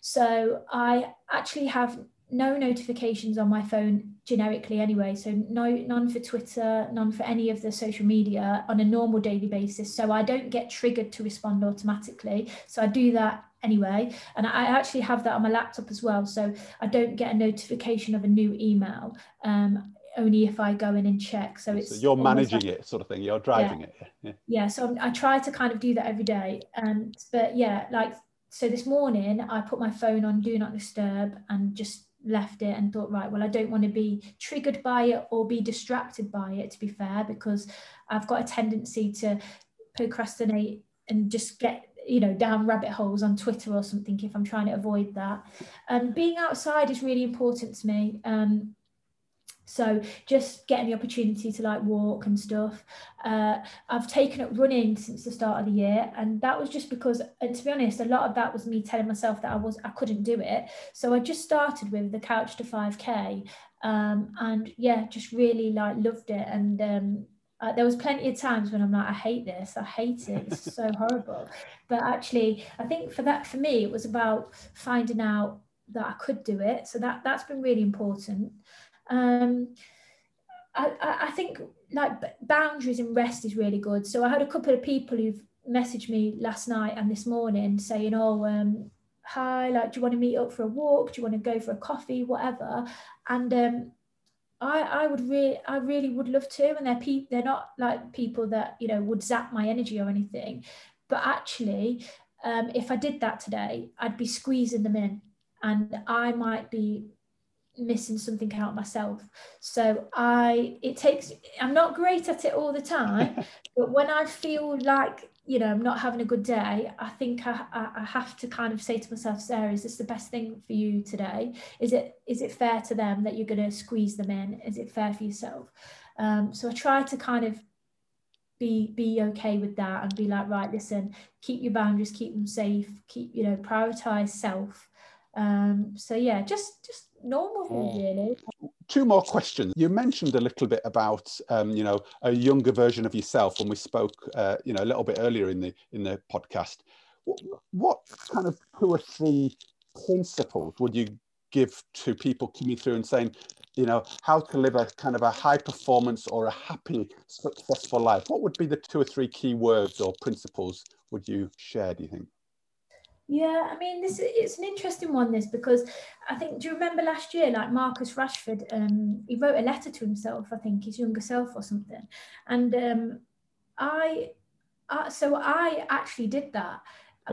So I actually have no notifications on my phone generically anyway so no none for twitter none for any of the social media on a normal daily basis so i don't get triggered to respond automatically so i do that anyway and i actually have that on my laptop as well so i don't get a notification of a new email um, only if I go in and check. So it's so you're managing like, it, sort of thing. You're driving yeah. it. Yeah. Yeah. So I'm, i try to kind of do that every day. And but yeah, like so this morning I put my phone on do not disturb and just left it and thought, right, well, I don't want to be triggered by it or be distracted by it, to be fair, because I've got a tendency to procrastinate and just get you know down rabbit holes on twitter or something if i'm trying to avoid that. Um, being outside is really important to me. Um, so just getting the opportunity to like walk and stuff. Uh, I've taken up running since the start of the year, and that was just because, and to be honest, a lot of that was me telling myself that I was I couldn't do it. So I just started with the couch to 5k, um, and yeah, just really like loved it. And um, uh, there was plenty of times when I'm like, I hate this, I hate it, it's so horrible. But actually, I think for that, for me, it was about finding out that I could do it. So that that's been really important. Um, I, I think like boundaries and rest is really good. So I had a couple of people who've messaged me last night and this morning saying, "Oh, um, hi, like, do you want to meet up for a walk? Do you want to go for a coffee, whatever?" And um, I, I would really, I really would love to. And they're pe- they're not like people that you know would zap my energy or anything, but actually, um, if I did that today, I'd be squeezing them in, and I might be missing something out myself. So i it takes i'm not great at it all the time but when i feel like you know i'm not having a good day i think I, I have to kind of say to myself sarah is this the best thing for you today? Is it is it fair to them that you're going to squeeze them in? Is it fair for yourself? Um, so i try to kind of be be okay with that and be like right listen keep your boundaries keep them safe keep you know prioritize self um, so yeah just just normal hmm. really. Two more questions. You mentioned a little bit about, um, you know, a younger version of yourself when we spoke, uh, you know, a little bit earlier in the in the podcast. What, what kind of two or three principles would you give to people coming through and saying, you know, how to live a kind of a high performance or a happy, successful life? What would be the two or three key words or principles would you share? Do you think? Yeah, I mean, this it's an interesting one. This because I think do you remember last year, like Marcus Rashford, um, he wrote a letter to himself, I think his younger self or something, and um, I, I so I actually did that,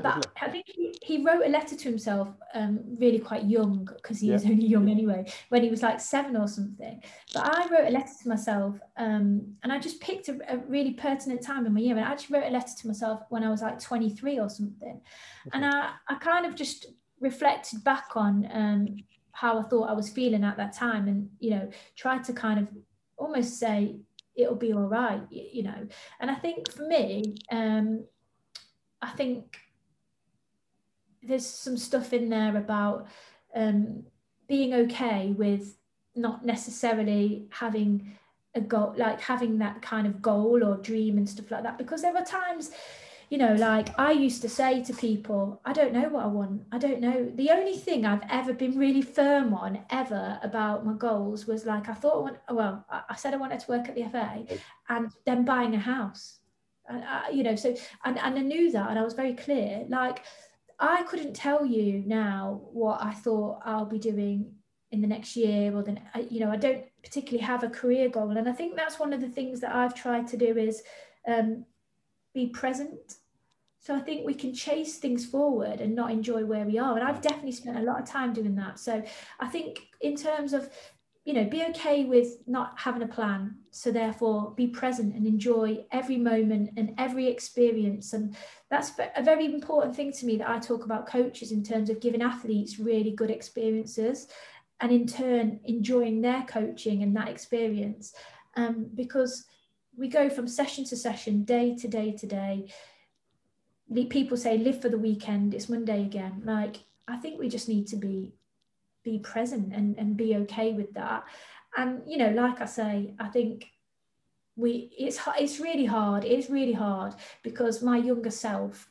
but I think he, he wrote a letter to himself um, really quite young because he yeah. was only young anyway, when he was like seven or something. But I wrote a letter to myself um, and I just picked a, a, really pertinent time in my year. And I actually wrote a letter to myself when I was like 23 or something. Okay. And I, I kind of just reflected back on um, how I thought I was feeling at that time and, you know, tried to kind of almost say, it'll be all right, you know. And I think for me, um, I think there's some stuff in there about um, being okay with not necessarily having a goal like having that kind of goal or dream and stuff like that. Because there are times you know like i used to say to people i don't know what i want. I don't know. The only thing i've ever been really firm on ever about my goals was like i thought I want, well i said i wanted to work at the fa and then buying a house. And I, you know so and, and i knew that and i was very clear. Like i couldn't tell you now what i thought i'll be doing in the next year or then you know i don't particularly have a career goal. And i think that's one of the things that i've tried to do is um, be present. So i think we can chase things forward and not enjoy where we are. And i've definitely spent a lot of time doing that. So i think in terms of you know be okay with not having a plan. So therefore be present and enjoy every moment and every experience. And that's a very important thing to me that i talk about coaches in terms of giving athletes really good experiences and in turn enjoying their coaching and that experience. Um, because we go from session to session day to day to day. People say live for the weekend it's monday again. Like i think we just need to be be present and, and be okay with that. And you know like i say i think we it's it's really hard it's really hard because my younger self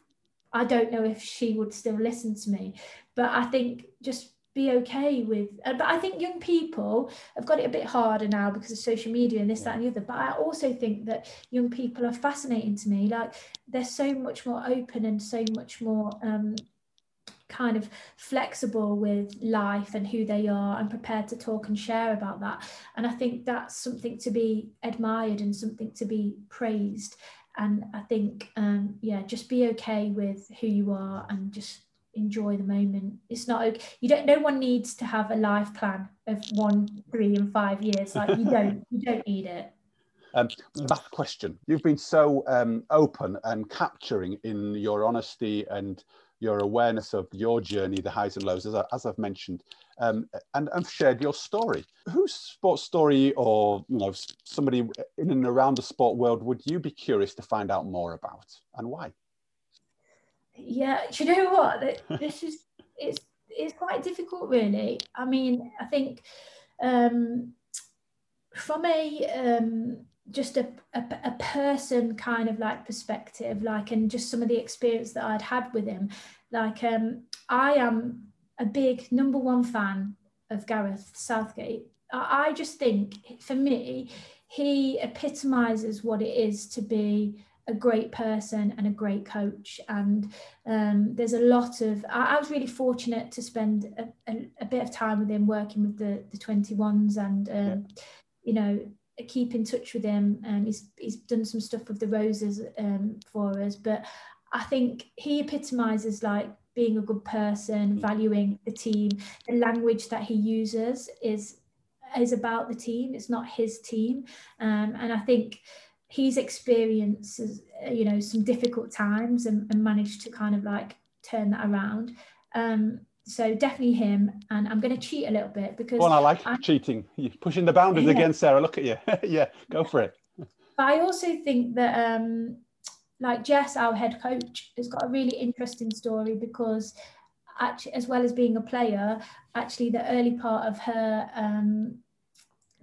i don't know if she would still listen to me but i think just be okay with uh, but i think young people have got it a bit harder now because of social media and this that and the other but i also think that young people are fascinating to me like they're so much more open and so much more um, kind of flexible with life and who they are and prepared to talk and share about that and i think that's something to be admired and something to be praised and i think um, yeah just be okay with who you are and just enjoy the moment. It's not okay. You don't. No one needs to have a life plan of one, three, and five years. Like you don't. you don't need it. Um, last question. You've been so um, open and capturing in your honesty and your awareness of your journey, the highs and lows, as, I, as I've mentioned, um, and, and shared your story. Whose sports story, or you know, somebody in and around the sport world, would you be curious to find out more about, and why? yeah do you know what this is it's it's quite difficult really i mean i think um from a um just a, a, a person kind of like perspective like and just some of the experience that i'd had with him like um i am a big number one fan of gareth southgate I, I just think for me he epitomizes what it is to be a great person and a great coach. And um, there's a lot of, I, I, was really fortunate to spend a, a, a, bit of time with him working with the, the 21s and, um, yeah. you know, keep in touch with him. And he's, he's done some stuff with the Roses um, for us. But I think he epitomizes like being a good person, valuing the team. The language that he uses is is about the team. It's not his team. Um, and I think he's experienced you know some difficult times and, and, managed to kind of like turn that around um, so definitely him and i'm going to cheat a little bit because well i like I, cheating you're pushing the boundaries yeah. again sarah look at you yeah go for it but i also think that um, like jess our head coach has got a really interesting story because actually as well as being a player actually the early part of her um,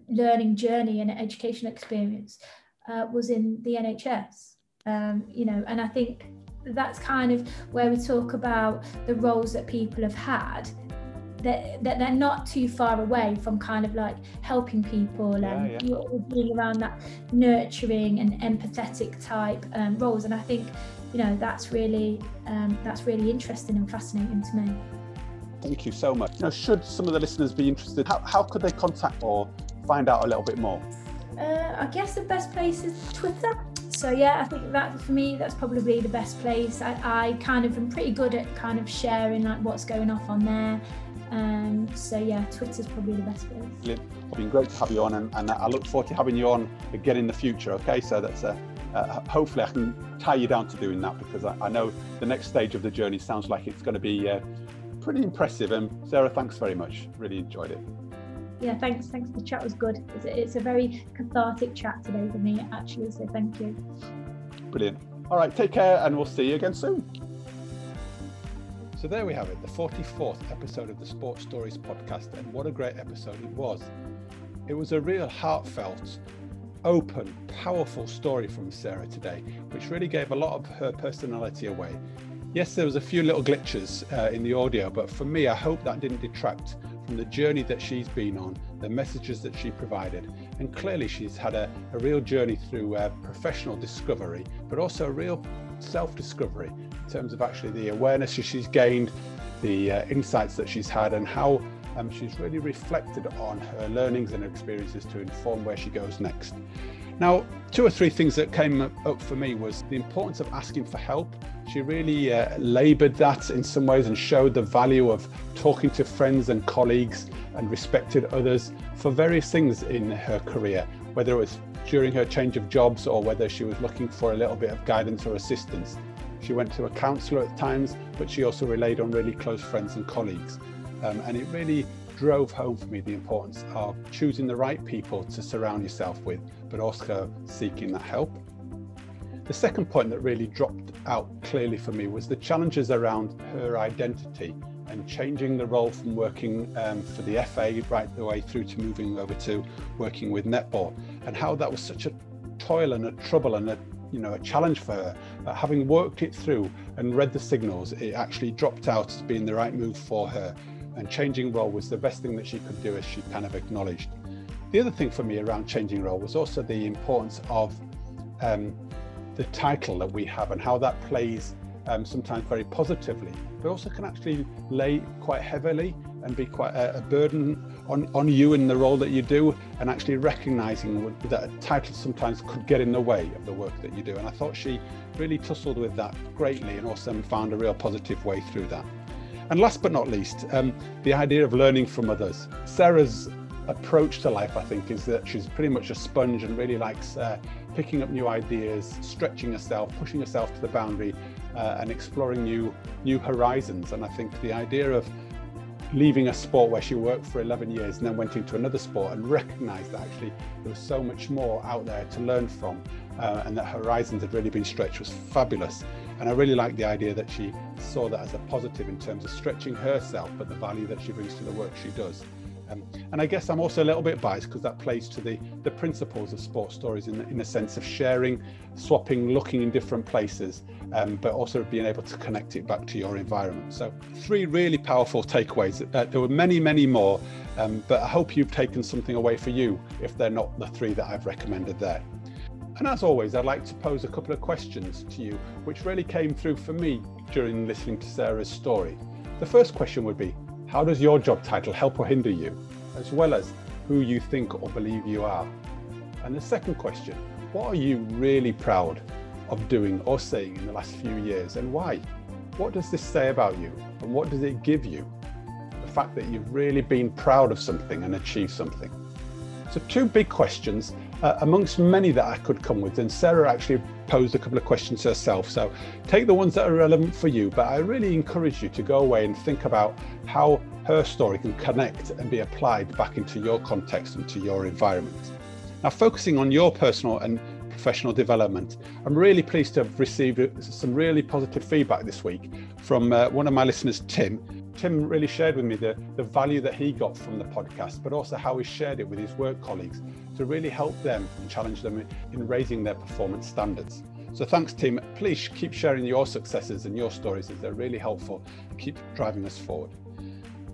learning journey and educational experience uh, was in the NHS. Um, you know, and I think that's kind of where we talk about the roles that people have had. That, that they're not too far away from kind of like helping people yeah, and yeah. you're being around that nurturing and empathetic type um, roles. And I think you know that's really um, that's really interesting and fascinating to me. Thank you so much. Now should some of the listeners be interested how, how could they contact or find out a little bit more? Uh, I guess the best place is Twitter. So yeah, I think that for me, that's probably the best place. I, I kind of am pretty good at kind of sharing like what's going off on there. Um, so yeah, Twitter's probably the best place. It's been great to have you on, and, and I look forward to having you on again in the future. Okay, so that's a, uh, hopefully I can tie you down to doing that because I, I, know the next stage of the journey sounds like it's going to be uh, pretty impressive. And Sarah, thanks very much. Really enjoyed it yeah, thanks. Thanks. The chat was good. It's a, it's a very cathartic chat today for me, actually. So thank you. Brilliant. All right. Take care, and we'll see you again soon. So there we have it, the 44th episode of the Sports Stories podcast, and what a great episode it was. It was a real heartfelt, open, powerful story from Sarah today, which really gave a lot of her personality away. Yes, there was a few little glitches uh, in the audio, but for me, I hope that didn't detract from the journey that she's been on, the messages that she provided. And clearly, she's had a, a real journey through uh, professional discovery, but also a real self discovery in terms of actually the awareness she's gained, the uh, insights that she's had, and how um, she's really reflected on her learnings and experiences to inform where she goes next. Now, two or three things that came up for me was the importance of asking for help. She really uh, laboured that in some ways and showed the value of talking to friends and colleagues and respected others for various things in her career, whether it was during her change of jobs or whether she was looking for a little bit of guidance or assistance. She went to a counsellor at times, but she also relied on really close friends and colleagues. Um, and it really drove home for me the importance of choosing the right people to surround yourself with, but also seeking that help. The second point that really dropped out clearly for me was the challenges around her identity and changing the role from working um, for the FA right the way through to moving over to working with netball, and how that was such a toil and a trouble and a you know a challenge for her. But having worked it through and read the signals, it actually dropped out as being the right move for her. And changing role was the best thing that she could do, as she kind of acknowledged. The other thing for me around changing role was also the importance of um, the title that we have and how that plays um, sometimes very positively, but also can actually lay quite heavily and be quite a, a, burden on, on you in the role that you do, and actually recognizing that a title sometimes could get in the way of the work that you do. And I thought she really tussled with that greatly and also found a real positive way through that. And last but not least, um, the idea of learning from others. Sarah's approach to life, I think, is that she's pretty much a sponge and really likes uh, picking up new ideas, stretching herself, pushing herself to the boundary, uh, and exploring new new horizons. And I think the idea of leaving a sport where she worked for 11 years and then went into another sport and recognized that actually there was so much more out there to learn from uh, and that horizons had really been stretched was fabulous. And I really like the idea that she saw that as a positive in terms of stretching herself, but the value that she brings to the work she does. Um, and I guess I'm also a little bit biased because that plays to the, the principles of sports stories in, in the sense of sharing, swapping, looking in different places, um, but also being able to connect it back to your environment. So, three really powerful takeaways. Uh, there were many, many more, um, but I hope you've taken something away for you if they're not the three that I've recommended there. And as always, I'd like to pose a couple of questions to you, which really came through for me during listening to Sarah's story. The first question would be how does your job title help or hinder you, as well as who you think or believe you are? And the second question, what are you really proud of doing or saying in the last few years and why? What does this say about you and what does it give you? The fact that you've really been proud of something and achieved something. So, two big questions uh, amongst many that I could come with. And Sarah actually posed a couple of questions herself. So, take the ones that are relevant for you. But I really encourage you to go away and think about how her story can connect and be applied back into your context and to your environment. Now, focusing on your personal and professional development. I'm really pleased to have received some really positive feedback this week from uh, one of my listeners, Tim. Tim really shared with me the, the value that he got from the podcast, but also how he shared it with his work colleagues to really help them and challenge them in raising their performance standards. So thanks, Tim. Please keep sharing your successes and your stories as they're really helpful keep driving us forward.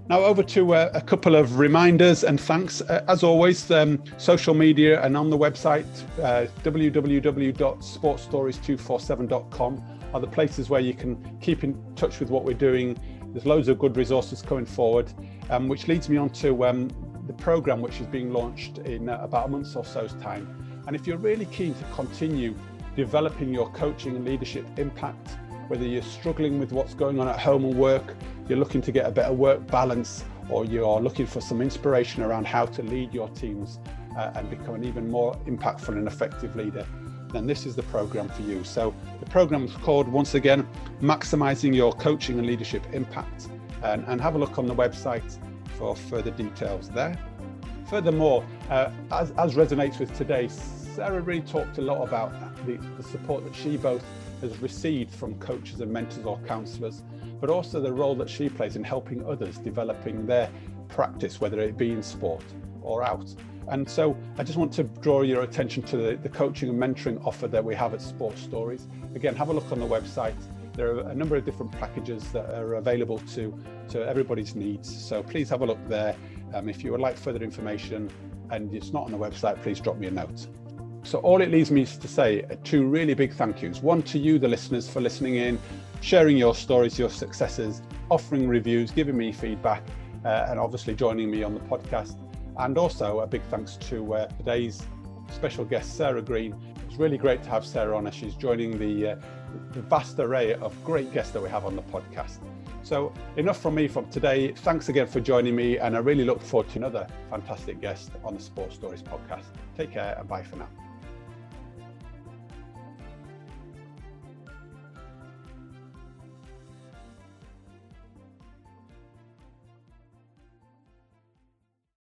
Now, over to uh, a couple of reminders and thanks. Uh, as always, um, social media and on the website, uh, www.sportstories247.com are the places where you can keep in touch with what we're doing. There's loads of good resources coming forward, um, which leads me on to um, the program which is being launched in uh, about a month or so's time. And if you're really keen to continue developing your coaching and leadership impact, whether you're struggling with what's going on at home and work, you're looking to get a better work balance, or you're looking for some inspiration around how to lead your teams uh, and become an even more impactful and effective leader, then this is the program for you. So the program is called, once again, Maximizing Your Coaching and Leadership Impact. And, and have a look on the website for further details there. Furthermore, uh, as, as resonates with today, Sarah really talked a lot about the, the support that she both has received from coaches and mentors or counselors, but also the role that she plays in helping others developing their practice, whether it be in sport or out. And so I just want to draw your attention to the, the coaching and mentoring offer that we have at Sports Stories. Again, have a look on the website. There are a number of different packages that are available to, to everybody's needs. So please have a look there. Um, if you would like further information and it's not on the website, please drop me a note. So all it leaves me is to say two really big thank yous. One to you, the listeners, for listening in, sharing your stories, your successes, offering reviews, giving me feedback, uh, and obviously joining me on the podcast. And also a big thanks to uh, today's special guest, Sarah Green. It's really great to have Sarah on as she's joining the, uh, the vast array of great guests that we have on the podcast. So, enough from me from today. Thanks again for joining me, and I really look forward to another fantastic guest on the Sports Stories podcast. Take care and bye for now.